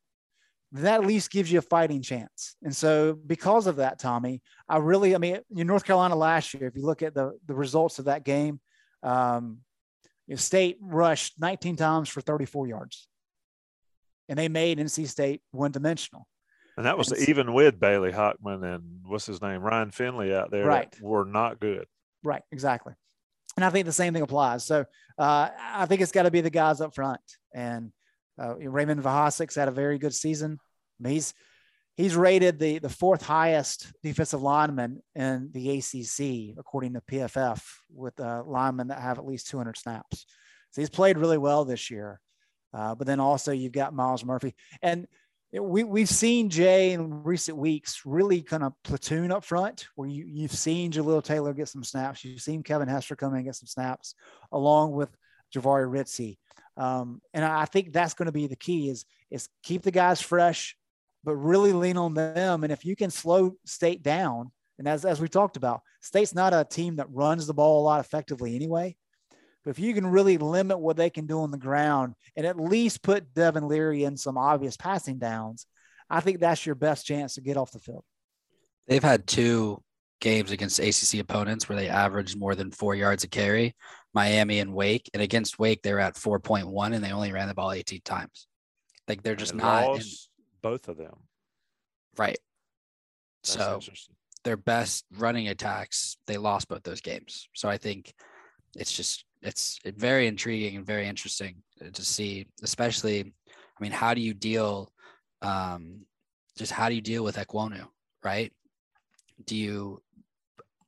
that at least gives you a fighting chance. And so, because of that, Tommy, I really, I mean, in North Carolina last year, if you look at the the results of that game, um, you know, State rushed 19 times for 34 yards, and they made NC State one dimensional. And that was and even with Bailey Hockman and what's his name, Ryan Finley out there. Right. were not good. Right. Exactly. And I think the same thing applies. So uh, I think it's got to be the guys up front. And uh, Raymond Vohasek's had a very good season. I mean, he's he's rated the the fourth highest defensive lineman in the ACC according to PFF with uh, linemen that have at least 200 snaps. So he's played really well this year. Uh, but then also you've got Myles Murphy, and we, we've seen Jay in recent weeks really kind of platoon up front where you, you've seen Jaleel Taylor get some snaps. You've seen Kevin Hester come in and get some snaps along with Javari Ritzie. Um, and I think that's going to be the key is, is keep the guys fresh, but really lean on them. And if you can slow state down, and as, as we talked about, state's not a team that runs the ball a lot effectively anyway. But if you can really limit what they can do on the ground and at least put Devin Leary in some obvious passing downs, I think that's your best chance to get off the field. They've had two games against ACC opponents where they averaged more than four yards a carry, Miami and Wake. And against Wake, they are at 4.1 and they only ran the ball 18 times. Like they're just not in, both of them. Right. That's so their best running attacks, they lost both those games. So I think it's just it's very intriguing and very interesting to see, especially. I mean, how do you deal? Um, just how do you deal with Ekwonu, right? Do you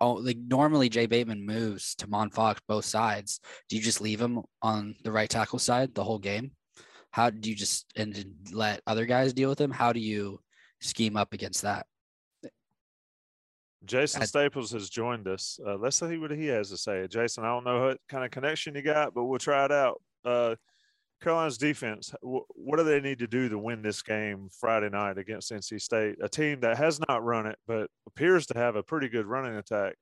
oh, like normally Jay Bateman moves Tomon Fox both sides. Do you just leave him on the right tackle side the whole game? How do you just and let other guys deal with him? How do you scheme up against that? Jason Staples has joined us. Uh, let's see what he has to say. Jason, I don't know what kind of connection you got, but we'll try it out. Uh, Carolina's defense, w- what do they need to do to win this game Friday night against NC State? A team that has not run it, but appears to have a pretty good running attack,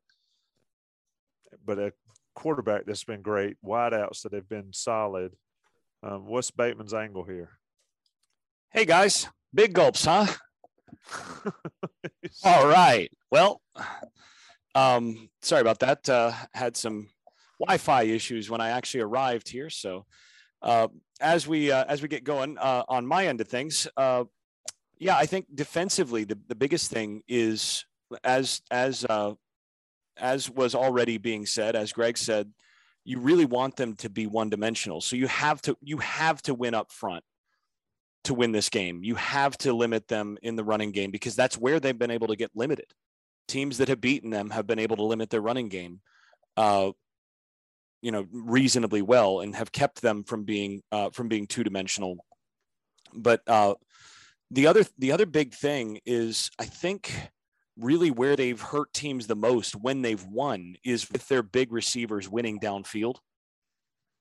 but a quarterback that's been great, wideouts that have been solid. Um, what's Bateman's angle here? Hey guys, big gulps, huh? <laughs> All right. Well, um, sorry about that. Uh, had some Wi-Fi issues when I actually arrived here. So, uh, as we uh, as we get going uh, on my end of things, uh, yeah, I think defensively the, the biggest thing is as as uh, as was already being said, as Greg said, you really want them to be one dimensional. So you have to you have to win up front to win this game. You have to limit them in the running game because that's where they've been able to get limited. Teams that have beaten them have been able to limit their running game, uh, you know, reasonably well, and have kept them from being uh, from being two dimensional. But uh, the other the other big thing is, I think, really where they've hurt teams the most when they've won is with their big receivers winning downfield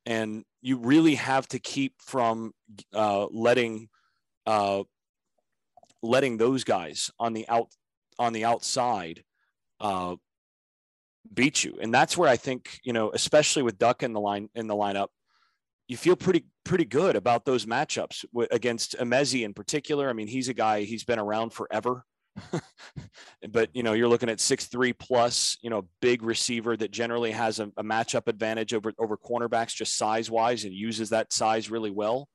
and you really have to keep from uh, letting uh, letting those guys on the out on the outside uh, beat you, and that's where I think you know, especially with Duck in the line in the lineup, you feel pretty pretty good about those matchups against Emezie in particular. I mean, he's a guy he's been around forever. <laughs> but you know, you're looking at six three plus, you know, big receiver that generally has a, a matchup advantage over over cornerbacks just size wise and uses that size really well.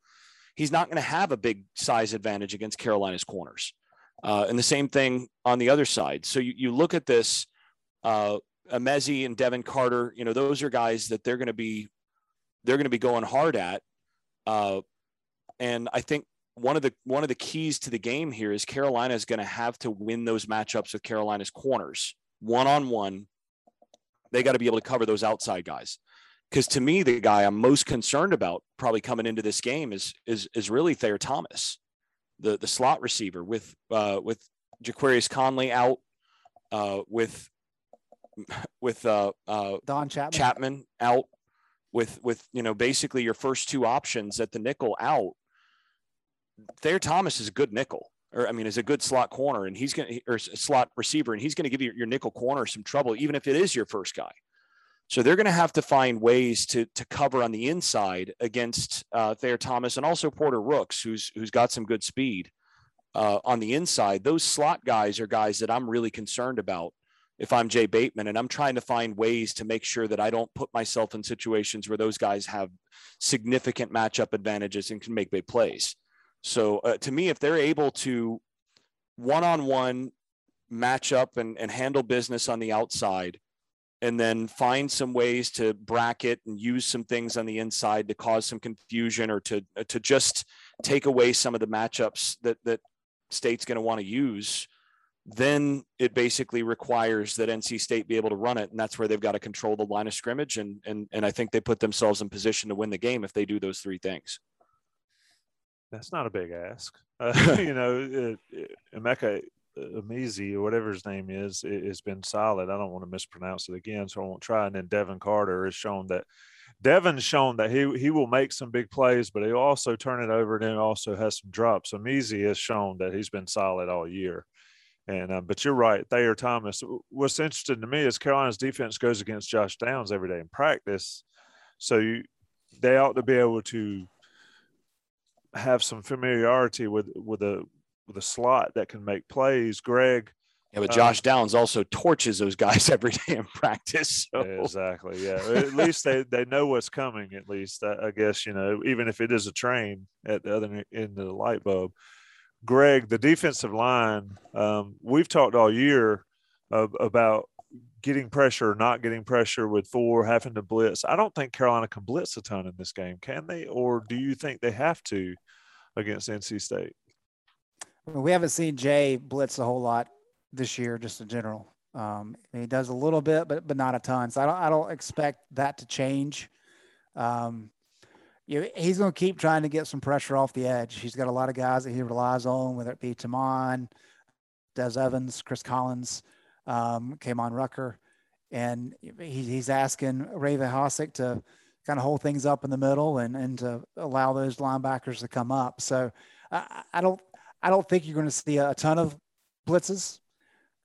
He's not going to have a big size advantage against Carolina's corners. Uh, and the same thing on the other side. So you, you look at this, uh, Emezie and Devin Carter, you know, those are guys that they're going to be, they're going to be going hard at. Uh, and I think one of the one of the keys to the game here is Carolina is going to have to win those matchups with Carolina's corners one on one. They got to be able to cover those outside guys. Because to me, the guy I'm most concerned about probably coming into this game is is is really Thayer Thomas, the the slot receiver with uh, with Jaquarius Conley out, uh, with with uh, uh, Don Chapman. Chapman out, with with you know basically your first two options at the nickel out Thayer Thomas is a good nickel, or I mean, is a good slot corner, and he's going to or slot receiver, and he's going to give you your nickel corner some trouble, even if it is your first guy. So they're going to have to find ways to to cover on the inside against uh, Thayer Thomas and also Porter Rooks, who's who's got some good speed uh, on the inside. Those slot guys are guys that I'm really concerned about if I'm Jay Bateman, and I'm trying to find ways to make sure that I don't put myself in situations where those guys have significant matchup advantages and can make big plays. So uh, to me, if they're able to one-on-one match up and, and handle business on the outside, and then find some ways to bracket and use some things on the inside to cause some confusion or to uh, to just take away some of the matchups that that state's going to want to use then it basically requires that NC State be able to run it, and that's where they've got to control the line of scrimmage, and and and I think they put themselves in position to win the game if they do those three things that's not a big ask. <laughs> Uh, <laughs> you know, Emeka Emezie or whatever his name is, it, has been solid. I don't want to mispronounce it again, so I won't try. And then Devin Carter has shown that Devin's shown that he he will make some big plays, but he'll also turn it over and then also has some drops. Emezie has shown that he's been solid all year. And uh, but you're right, Thayer Thomas. What's interesting to me is Carolina's defense goes against Josh Downs every day in practice, so you, they ought to be able to have some familiarity with with a with a slot that can make plays. Greg. Yeah, but Josh um, Downs also torches those guys <laughs> every day in practice. So. Exactly. Yeah. at least they, they know what's coming. At least I, I, guess you know, even if it is a train at the other end of the light bulb. Greg, the defensive line. Um, we've talked all year of, about getting pressure or not getting pressure with four having to blitz. I don't think Carolina can blitz a ton in this game, can they? Or do you think they have to against NC State? We haven't seen Jay blitz a whole lot this year, just in general. Um, he does a little bit, but but not a ton. So I don't I don't expect that to change. Um, you know, he's going to keep trying to get some pressure off the edge. He's got a lot of guys that he relies on, whether it be Tomon, Des Evans, Chris Collins um, Kaimon Rucker, and he, he's asking Ray Vohasek to kind of hold things up in the middle and and to allow those linebackers to come up. So I, I don't I don't think you're going to see a ton of blitzes,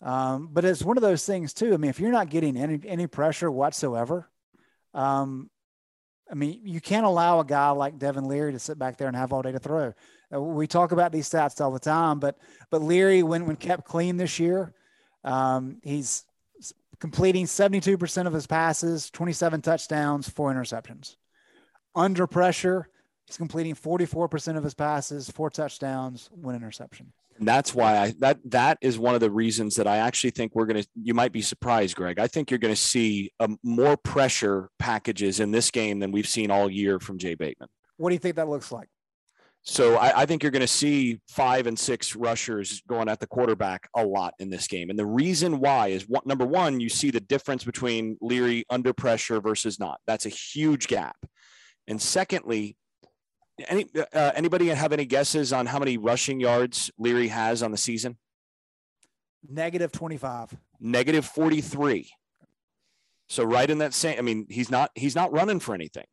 um, but it's one of those things too. I mean, if you're not getting any any pressure whatsoever, um, I mean, you can't allow a guy like Devin Leary to sit back there and have all day to throw. Uh, we talk about these stats all the time, but but Leary, when when kept clean this year, um, he's completing 72% of his passes, 27 touchdowns, four interceptions. Under pressure, he's completing 44% of his passes, four touchdowns, one interception. And that's why I that that is one of the reasons that I actually think we're going to. You might be surprised, Greg. I think you're going to see um, more pressure packages in this game than we've seen all year from Jay Bateman. What do you think that looks like? So I, I, think you're going to see five and six rushers going at the quarterback a lot in this game. And the reason why is what number one, you see the difference between Leary under pressure versus not. That's a huge gap. And secondly, any uh, anybody have any guesses on how many rushing yards Leary has on the season? Negative 25. Negative 43. So right in that same, I mean, he's not he's not running for anything.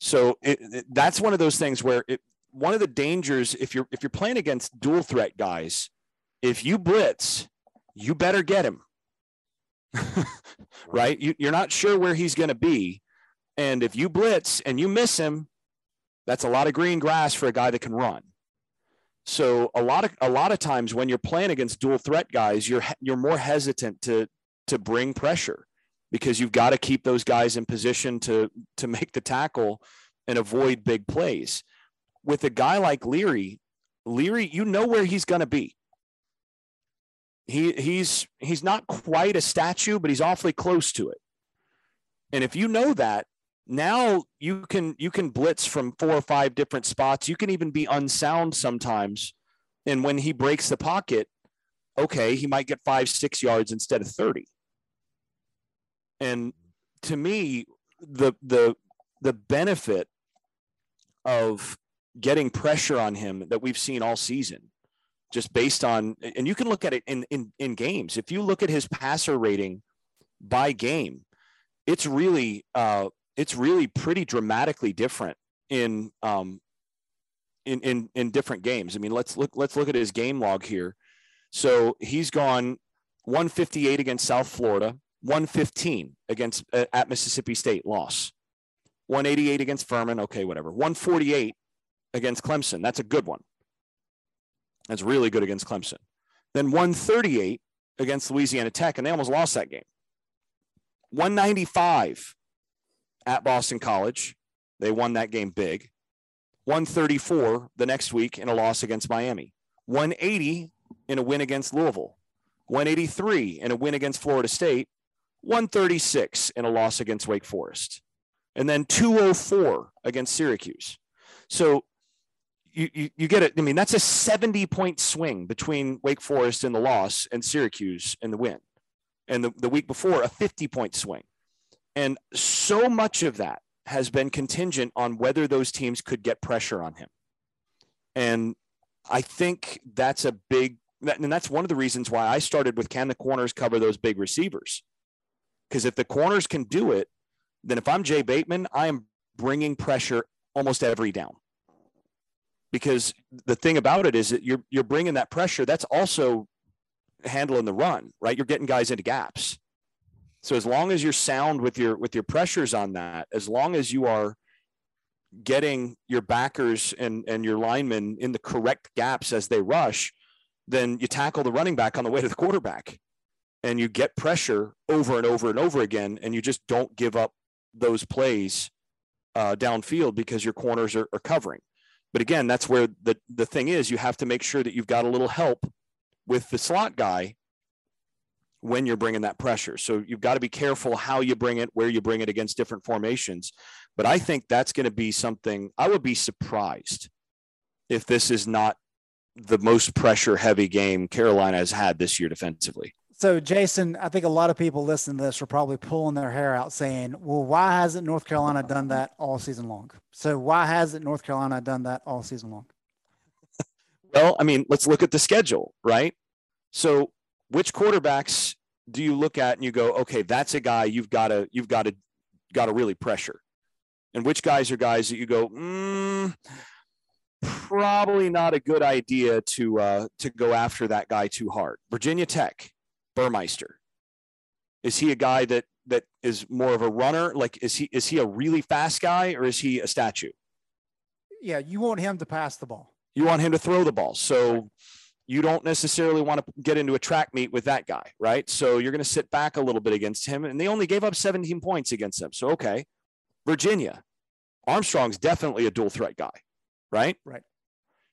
So it, it, that's one of those things where it, one of the dangers if you're if you're playing against dual threat guys, if you blitz, you better get him. <laughs> right? You, you're not sure where he's going to be, and if you blitz and you miss him, that's a lot of green grass for a guy that can run. So a lot of a lot of times when you're playing against dual threat guys, you're you're more hesitant to to bring pressure because you've got to keep those guys in position to to make the tackle and avoid big plays. With a guy like Leary, Leary, you know where he's going to be. He he's he's not quite a statue, but he's awfully close to it. And if you know that, now you can you can blitz from four or five different spots you can even be unsound sometimes and when he breaks the pocket okay he might get five six yards instead of 30 and to me the the the benefit of getting pressure on him that we've seen all season just based on and you can look at it in in, in games if you look at his passer rating by game it's really uh, it's really pretty dramatically different in um in in in different games. I mean, let's look let's look at his game log here. So he's gone 158 against South Florida, 115 against uh, at Mississippi State, loss. 188 against Furman, okay, whatever. 148 against Clemson, that's a good one. That's really good against Clemson. Then 138 against Louisiana Tech, and they almost lost that game. 195 at Boston College. They won that game big. 134 the next week in a loss against Miami. 180 in a win against Louisville. 183 in a win against Florida State. 136 in a loss against Wake Forest. And then 204 against Syracuse. So you, you, you get it. I mean, that's a 70 point swing between Wake Forest in the loss and Syracuse in the win. And the, the week before, a 50 point swing. And so much of that has been contingent on whether those teams could get pressure on him. And I think that's a big, and that's one of the reasons why I started with can the corners cover those big receivers? Because if the corners can do it, then if I'm Jay Bateman, I am bringing pressure almost every down. Because the thing about it is that you're you're bringing that pressure. That's also handling the run, right? You're getting guys into gaps. So as long as you're sound with your with your pressures on that, as long as you are getting your backers and and your linemen in the correct gaps as they rush, then you tackle the running back on the way to the quarterback and you get pressure over and over and over again and you just don't give up those plays uh, downfield because your corners are, are covering. But again, that's where the the thing is you have to make sure that you've got a little help with the slot guy when you're bringing that pressure. So you've got to be careful how you bring it, where you bring it against different formations. But I think that's going to be something I would be surprised if this is not the most pressure heavy game Carolina has had this year defensively. So, Jason, I think a lot of people listening to this are probably pulling their hair out saying, well, why hasn't North Carolina done that all season long? So, why hasn't North Carolina done that all season long? well, I mean, let's look at the schedule, right? So, which quarterbacks do you look at and you go, okay, that's a guy you've got to you've got to got to really pressure, and which guys are guys that you go, mm, probably not a good idea to uh, to go after that guy too hard. Virginia Tech, Burmeister, is he a guy that that is more of a runner? Like, is he is he a really fast guy or is he a statue? Yeah, you want him to pass the ball. You want him to throw the ball. So you don't necessarily want to get into a track meet with that guy, right? So you're going to sit back a little bit against him, and they only gave up 17 points against them. So okay, Virginia, Armstrong's definitely a dual threat guy, right? Right.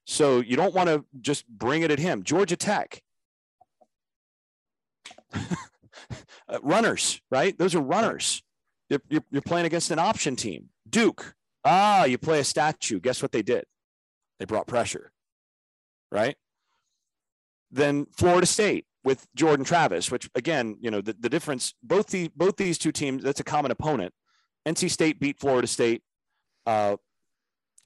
So you don't want to just bring it at him. Georgia Tech, <laughs> uh, runners, right? Those are runners. You're, you're, you're playing against an option team. Duke, ah, you play a statue. Guess what they did? They brought pressure, right? Then Florida State with Jordan Travis, which again, you know, the, the difference, both the both these two teams, that's a common opponent. NC State beat Florida State. Uh,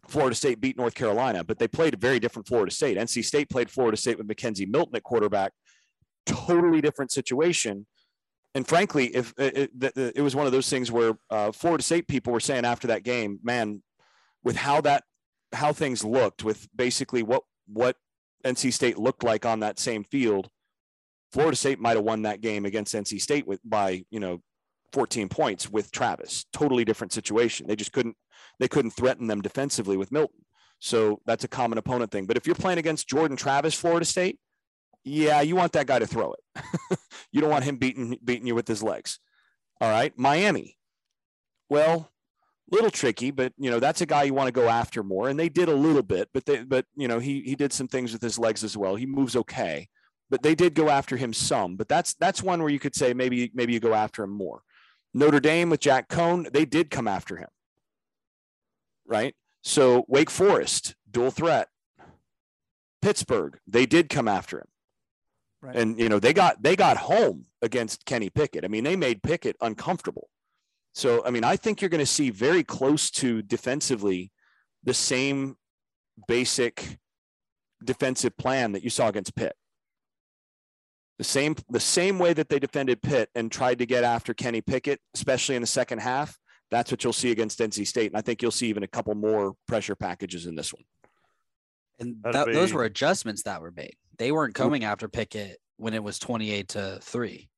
Florida State beat North Carolina, but they played a very different Florida State. NC State played Florida State with McKenzie Milton at quarterback, totally different situation. And frankly, if it, it, it was one of those things where uh, Florida State people were saying after that game, man, with how that how things looked, with basically what what NC State looked like on that same field, Florida State might have won that game against NC State with by you know 14 points with Travis. Totally different situation. They just couldn't they couldn't threaten them defensively with Milton. So that's a common opponent thing. But if you're playing against Jordan Travis, Florida State, yeah, you want that guy to throw it. <laughs> you don't want him beating beating you with his legs. All right, Miami. Well, little tricky, but you know that's a guy you want to go after more, and they did a little bit, but they but you know he he did some things with his legs as well. He moves okay, but they did go after him some. But that's that's one where you could say maybe maybe you go after him more. Notre Dame with Jack Coan, they did come after him, right? So Wake Forest, dual threat. Pittsburgh, they did come after him. Right. And you know they got they got home against Kenny Pickett. I mean, they made Pickett uncomfortable. So I mean, I think you're going to see very close to defensively the same basic defensive plan that you saw against Pitt. The same the same way that they defended Pitt and tried to get after Kenny Pickett, especially in the second half. That's what you'll see against NC State, and I think you'll see even a couple more pressure packages in this one. And that, be... those were adjustments that were made. They weren't coming after Pickett when it was 28 to 3.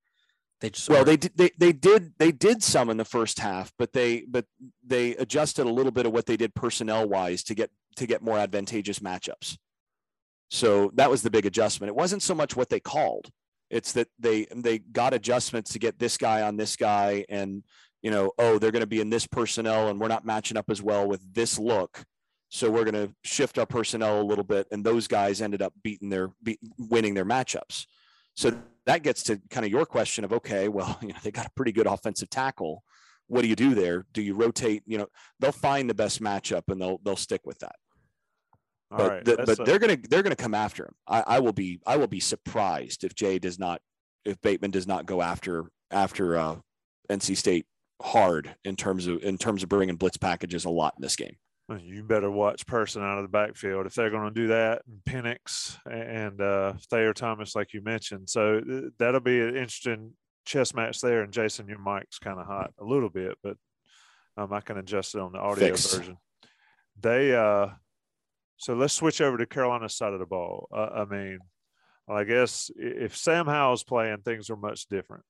They just well, they did they, they did they did some in the first half, but they but they adjusted a little bit of what they did personnel wise to get to get more advantageous matchups. So that was the big adjustment. It wasn't so much what they called; it's that they they got adjustments to get this guy on this guy, and you know, oh, they're going to be in this personnel, and we're not matching up as well with this look. So we're going to shift our personnel a little bit, and those guys ended up beating their beat, winning their matchups. So that gets to kind of your question of okay, well, <laughs> you know, they got a pretty good offensive tackle. What do you do there? Do you rotate? You know, they'll find the best matchup and they'll they'll stick with that. All but right, the, but a... they're gonna they're gonna come after him. I, I will be I will be surprised if Jay does not if Bateman does not go after after uh, NC State hard in terms of in terms of bringing blitz packages a lot in this game you better watch Person out of the backfield if they're going to do that. Penix and uh, Thayer Thomas, like you mentioned. So that'll be an interesting chess match there. And Jason, your mic's kind of hot a little bit, but um, I can adjust it on the audio Fixed. version. They, uh, so let's switch over to Carolina's side of the ball. Uh, I mean, I guess if Sam Howell's playing, things are much different.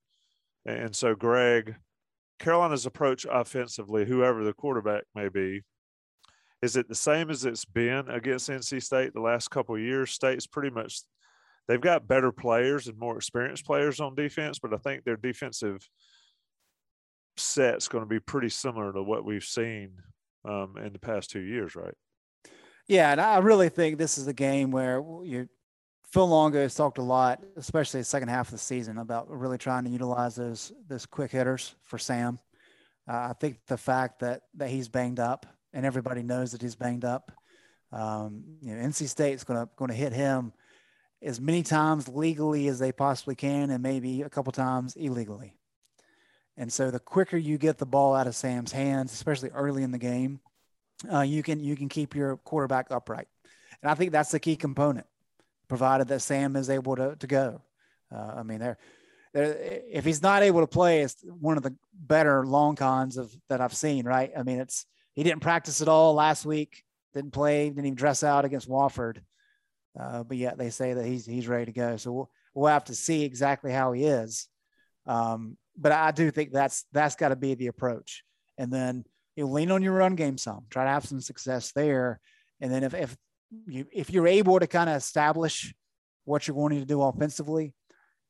And so, Greg, Carolina's approach offensively, whoever the quarterback may be, is it the same as it's been against NC State the last couple years? State's pretty much they've got better players and more experienced players on defense, but I think their defensive set's going to be pretty similar to what we've seen um, in the past two years, right? Yeah, and I really think this is a game where you Phil Longo has talked a lot, especially the second half of the season, about really trying to utilize those those quick hitters for Sam. Uh, I think the fact that that he's banged up and everybody knows that he's banged up. Um, you know, NC State's going to going to hit him as many times legally as they possibly can, and maybe a couple times illegally. And so, the quicker you get the ball out of Sam's hands, especially early in the game, uh, you can you can keep your quarterback upright. And I think that's the key component, provided that Sam is able to to go. Uh, I mean, there, if he's not able to play, it's one of the better long cons of that I've seen. Right? I mean, it's he didn't practice at all last week. Didn't play. Didn't even dress out against Wofford. Uh, but yet they say that he's he's ready to go. So we'll we'll have to see exactly how he is. Um, but I do think that's that's got to be the approach. And then you lean on your run game some, try to have some success there. And then if if you if you're able to kind of establish what you're wanting to do offensively,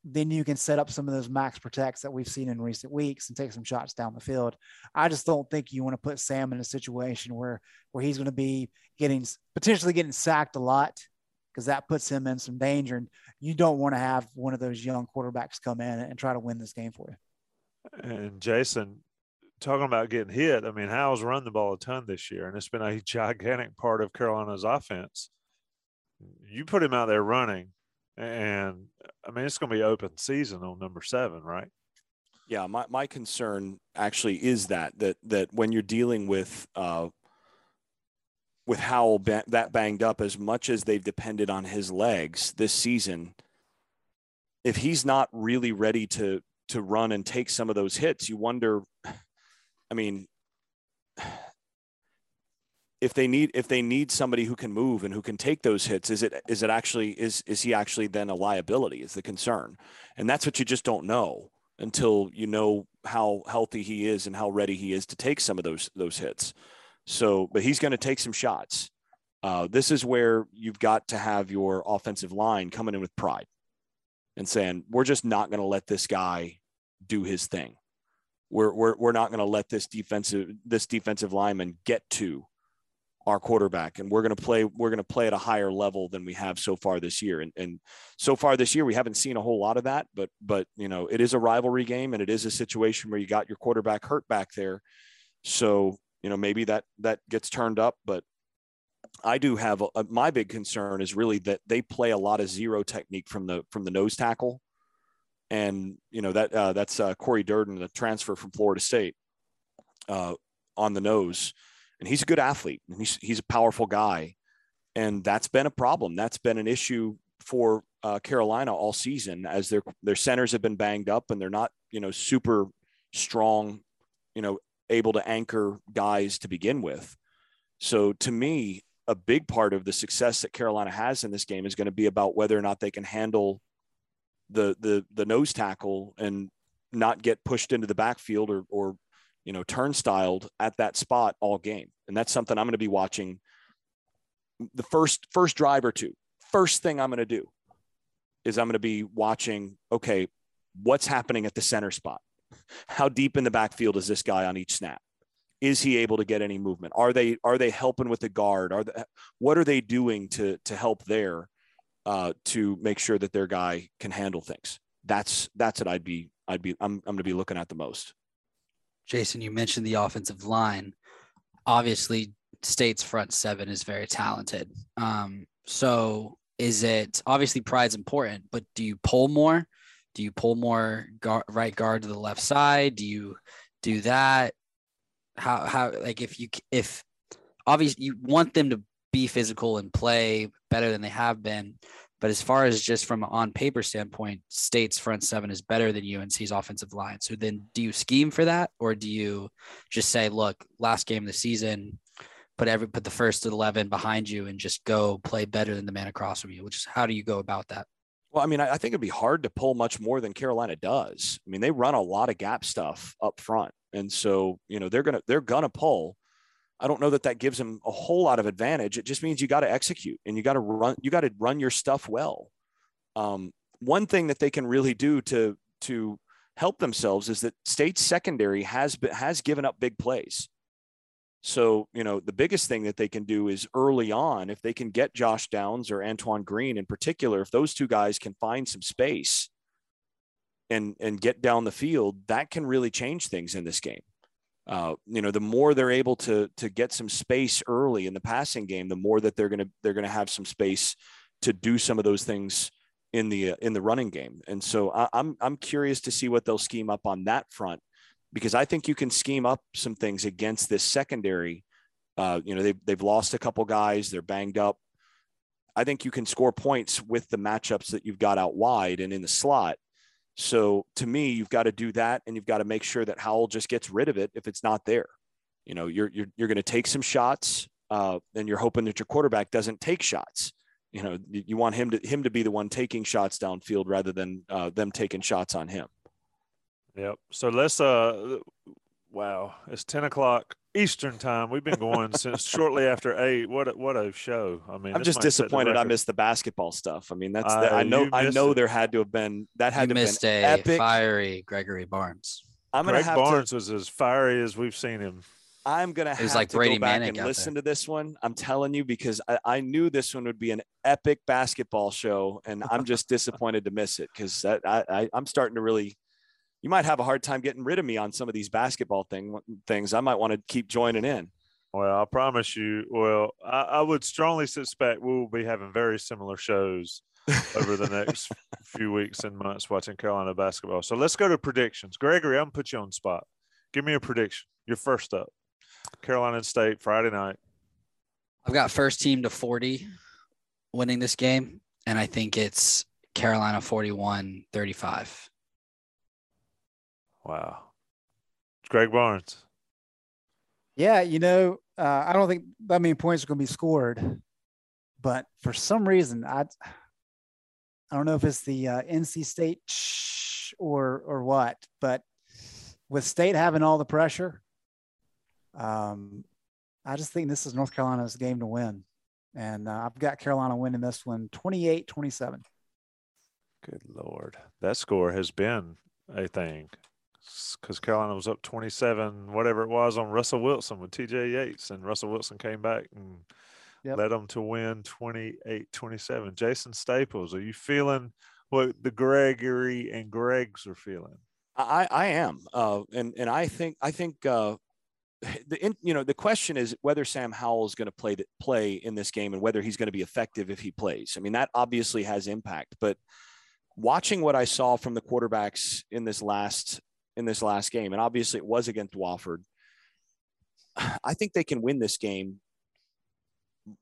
then you can set up some of those max protects that we've seen in recent weeks and take some shots down the field. I just don't think you want to put Sam in a situation where where he's going to be getting potentially getting sacked a lot because that puts him in some danger. And you don't want to have one of those young quarterbacks come in and try to win this game for you. And Jason, talking about getting hit, I mean, Howell's run the ball a ton this year, and it's been a <laughs> gigantic part of Carolina's offense. You put him out there running, and I mean, it's going to be open season on number seven, right? Yeah, my, my concern actually is that that that when you're dealing with uh, with Howell ba- that banged up, as much as they've depended on his legs this season, if he's not really ready to to run and take some of those hits, you wonder. I mean, if they need if they need somebody who can move and who can take those hits, is it is it actually is is he actually then a liability? Is the concern, and that's what you just don't know until you know how healthy he is and how ready he is to take some of those those hits. So, but he's going to take some shots. Uh, this is where you've got to have your offensive line coming in with pride and saying, we're just not going to let this guy do his thing. We're, we're, we're not going to let this defensive, this defensive lineman get to our quarterback and we're going to play, we're going to play at a higher level than we have so far this year. And, and so far this year, we haven't seen a whole lot of that, but, but, you know, it is a rivalry game and it is a situation where you got your quarterback hurt back there. So, you know, maybe that, that gets turned up, but I do have a, my big concern is really that they play a lot of zero technique from the from the nose tackle, and you know that uh, that's uh, Corey Durden, the transfer from Florida State, uh, on the nose, and he's a good athlete and he's he's a powerful guy, and that's been a problem. That's been an issue for uh, Carolina all season as their their centers have been banged up and they're not you know super strong, you know, able to anchor guys to begin with. So to me, a big part of the success that Carolina has in this game is going to be about whether or not they can handle the the the nose tackle and not get pushed into the backfield or or you know turnstiled at that spot all game. And that's something I'm going to be watching the first first drive or two. First thing I'm going to do is I'm going to be watching okay, what's happening at the center spot? How deep in the backfield is this guy on each snap? is he able to get any movement? Are they are they helping with the guard? Are they, what are they doing to to help there uh, to make sure that their guy can handle things? That's that's what I'd be I'd be I'm I'm going to be looking at the most. Jason, you mentioned the offensive line. Obviously, State's front seven is very talented. Um, so is it obviously pride's important, but do you pull more? Do you pull more guard, right guard to the left side? Do you do that? how how like if you if obviously you want them to be physical and play better than they have been but as far as just from an on paper standpoint state's front seven is better than unc's offensive line so then do you scheme for that or do you just say look last game of the season put every put the first 11 behind you and just go play better than the man across from you which is how do you go about that well, I mean, I think it'd be hard to pull much more than Carolina does. I mean, they run a lot of gap stuff up front. And so, you know, they're to, they're to pull. I don't know that that gives them a whole lot of advantage. It just means you got to execute and you got to run, you got to run your stuff well. Um, one thing that they can really do to, to help themselves is that state secondary has been, has given up big plays. So, you know, the biggest thing that they can do is early on, if they can get Josh Downs or Antoine Green in particular, if those two guys can find some space, and and get down the field, that can really change things in this game. Uh, you know, the more they're able to to get some space early in the passing game, the more that they're gonna they're gonna have some space to do some of those things in the uh, in the running game. And so I, I'm I'm curious to see what they'll scheme up on that front because I think you can scheme up some things against this secondary. Uh, you know, they've they've lost a couple guys, they're banged up. I think you can score points with the matchups that you've got out wide and in the slot. So to me, you've got to do that, and you've got to make sure that Howell just gets rid of it if it's not there. You know, you're you're you're going to take some shots, uh, and you're hoping that your quarterback doesn't take shots. You know, you want him to him to be the one taking shots downfield rather than uh, them taking shots on him. Yep. So let's uh wow, it's ten o'clock Eastern time. We've been going since <laughs> shortly after eight. What a, what a show! I mean, I'm just might set the disappointed I missed the basketball stuff. I mean, that's Uh, the, I know I know it. there had to have been that had You to have missed been a epic. fiery Gregory Barnes. I'm gonna Greg have Barnes to was as fiery as we've seen him. I'm gonna It have was like to Brady go back Manek and out listen to this one. I'm telling you because I, I knew this one would be an epic basketball show, and I'm just <laughs> disappointed to miss it because I, I I'm starting to really. You might have a hard time getting rid of me on some of these basketball thing things. I might want to keep joining in. Well, I promise you. Well, I, I would strongly suspect we will be having very similar shows over the next <laughs> few weeks and months watching Carolina basketball. So let's go to predictions. Gregory, I'm gonna put you on the spot. Give me a prediction. You're first up. Carolina State Friday night. I've got first team to 40 winning this game, and I think it's Carolina 41 35. Wow. Greg Barnes. Yeah, you know, uh, I don't think that many points are going to be scored, but for some reason, I I don't know if it's the uh, NC State or or what, but with State having all the pressure, um, I just think this is North Carolina's game to win, and uh, I've got Carolina winning this one 28-27. Good Lord. That score has been a thing because Carolina was up 27, whatever it was, on Russell Wilson with TJ Yates, and Russell Wilson came back and Yep. led them to win 28 27. Jason Staples, are you feeling what the Gregory and Gregs are feeling? I, I am, uh, and and I think I think uh, <sighs> the in, you know the question is whether Sam Howell is going to play the, play in this game and whether he's going to be effective if he plays. I mean that obviously has impact, but watching what I saw from the quarterbacks in this last in this last game, and obviously it was against Wofford, I think they can win this game.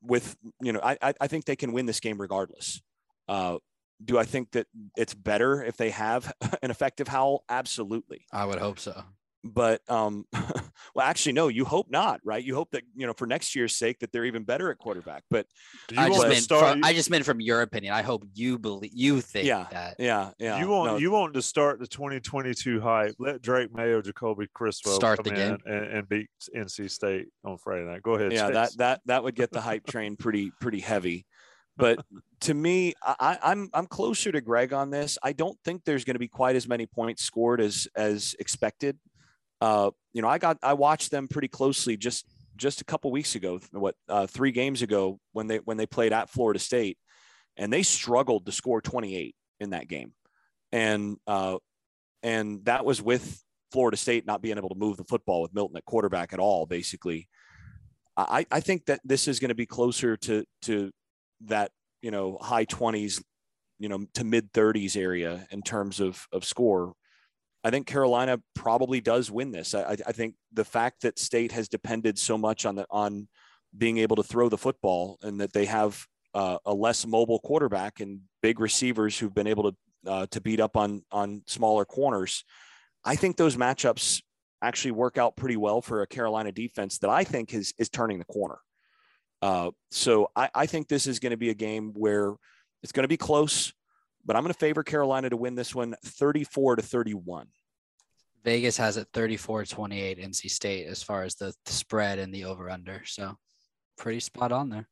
With you know, I I- think they can win this game regardless. Uh, do I think that it's better if they have <laughs> an effective Howell? Absolutely. I would hope so. But um, <laughs> well, actually, no. You hope not, right? You hope that you know for next year's sake that they're even better at quarterback. But Do you I just, meant start? from, I just meant from your opinion. I hope you believe you think Yeah. that. yeah, yeah. you want no, you want to start the 2022 hype. Let Drake Maye, Jacoby Criswell Start come the in game. and, and beat NC State on Friday night. Go ahead. yeah, Chase. that that that would get the hype <laughs> train pretty pretty heavy. But to me, I, I- I'm I'm closer to Greg on this. I don't think there's going to be quite as many points scored as as expected. Uh, you know, I got I watched them pretty closely just just a couple weeks ago. What uh, three games ago when they when they played at Florida State, and they struggled to score 28 in that game, and uh, and that was with Florida State not being able to move the football with Milton at quarterback at all, basically. I, I think that this is going to be closer to to that you know high 20s you know to mid 30s area in terms of of score i think carolina probably does win this. I, I think the fact that state has depended so much on the on being able to throw the football and that they have uh, a less mobile quarterback and big receivers who've been able to uh, to beat up on on smaller corners i think those matchups actually work out pretty well for a carolina defense that i think is is turning the corner. Uh, so I, I think this is going to be a game where it's going to be close, but I'm going to favor Carolina to win this one 34 to 31. Vegas has it 34 28 NC State as far as the, the spread and the over under. So pretty spot on there.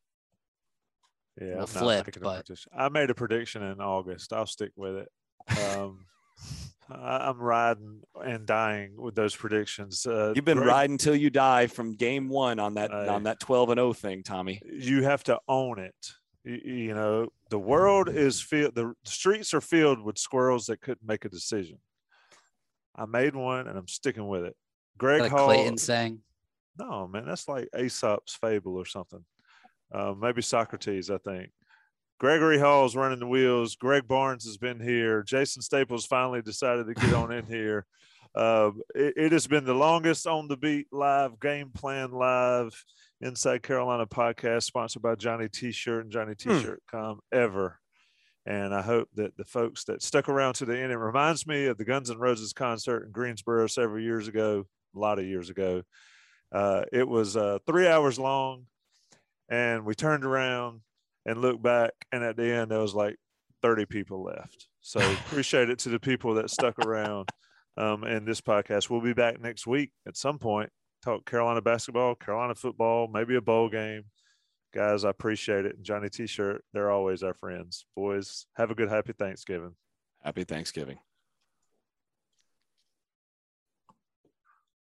Yeah, Well, I'm not flipped, but- prediction. I made a prediction in August. I'll stick with it. Um, <laughs> I, I'm riding and dying with those predictions. Uh, You've been Greg, riding till you die from game one on that Aye. on that 12 and 0 thing, Tommy. You have to own it. You, know, the world is filled. The streets are filled with squirrels that couldn't make a decision. I made one, and I'm sticking with it. Greg Like Hall. Clayton saying, No, man, that's like Aesop's fable or something. Uh, maybe Socrates, I think. Gregory Hall's running the wheels. Greg Barnes has been here. Jason Staples finally decided to get on in <laughs> here. Uh, it, it has been the longest on the beat live game plan live inside Carolina podcast sponsored by Johnny T-shirt and Johnny T-shirt.com ever. And I hope that the folks that stuck around to the end, it reminds me of the Guns N' Roses concert in Greensboro several years ago, a lot of years ago. Uh, it was uh, three hours long, and we turned around and looked back, and at the end there was like 30 people left. So <laughs> appreciate it to the people that stuck around. Um, and this podcast, we'll be back next week at some point. Talk Carolina basketball, Carolina football, maybe a bowl game. Guys, I appreciate it. And Johnny T shirt, they're always our friends. Boys, have a good, happy Thanksgiving. Happy Thanksgiving.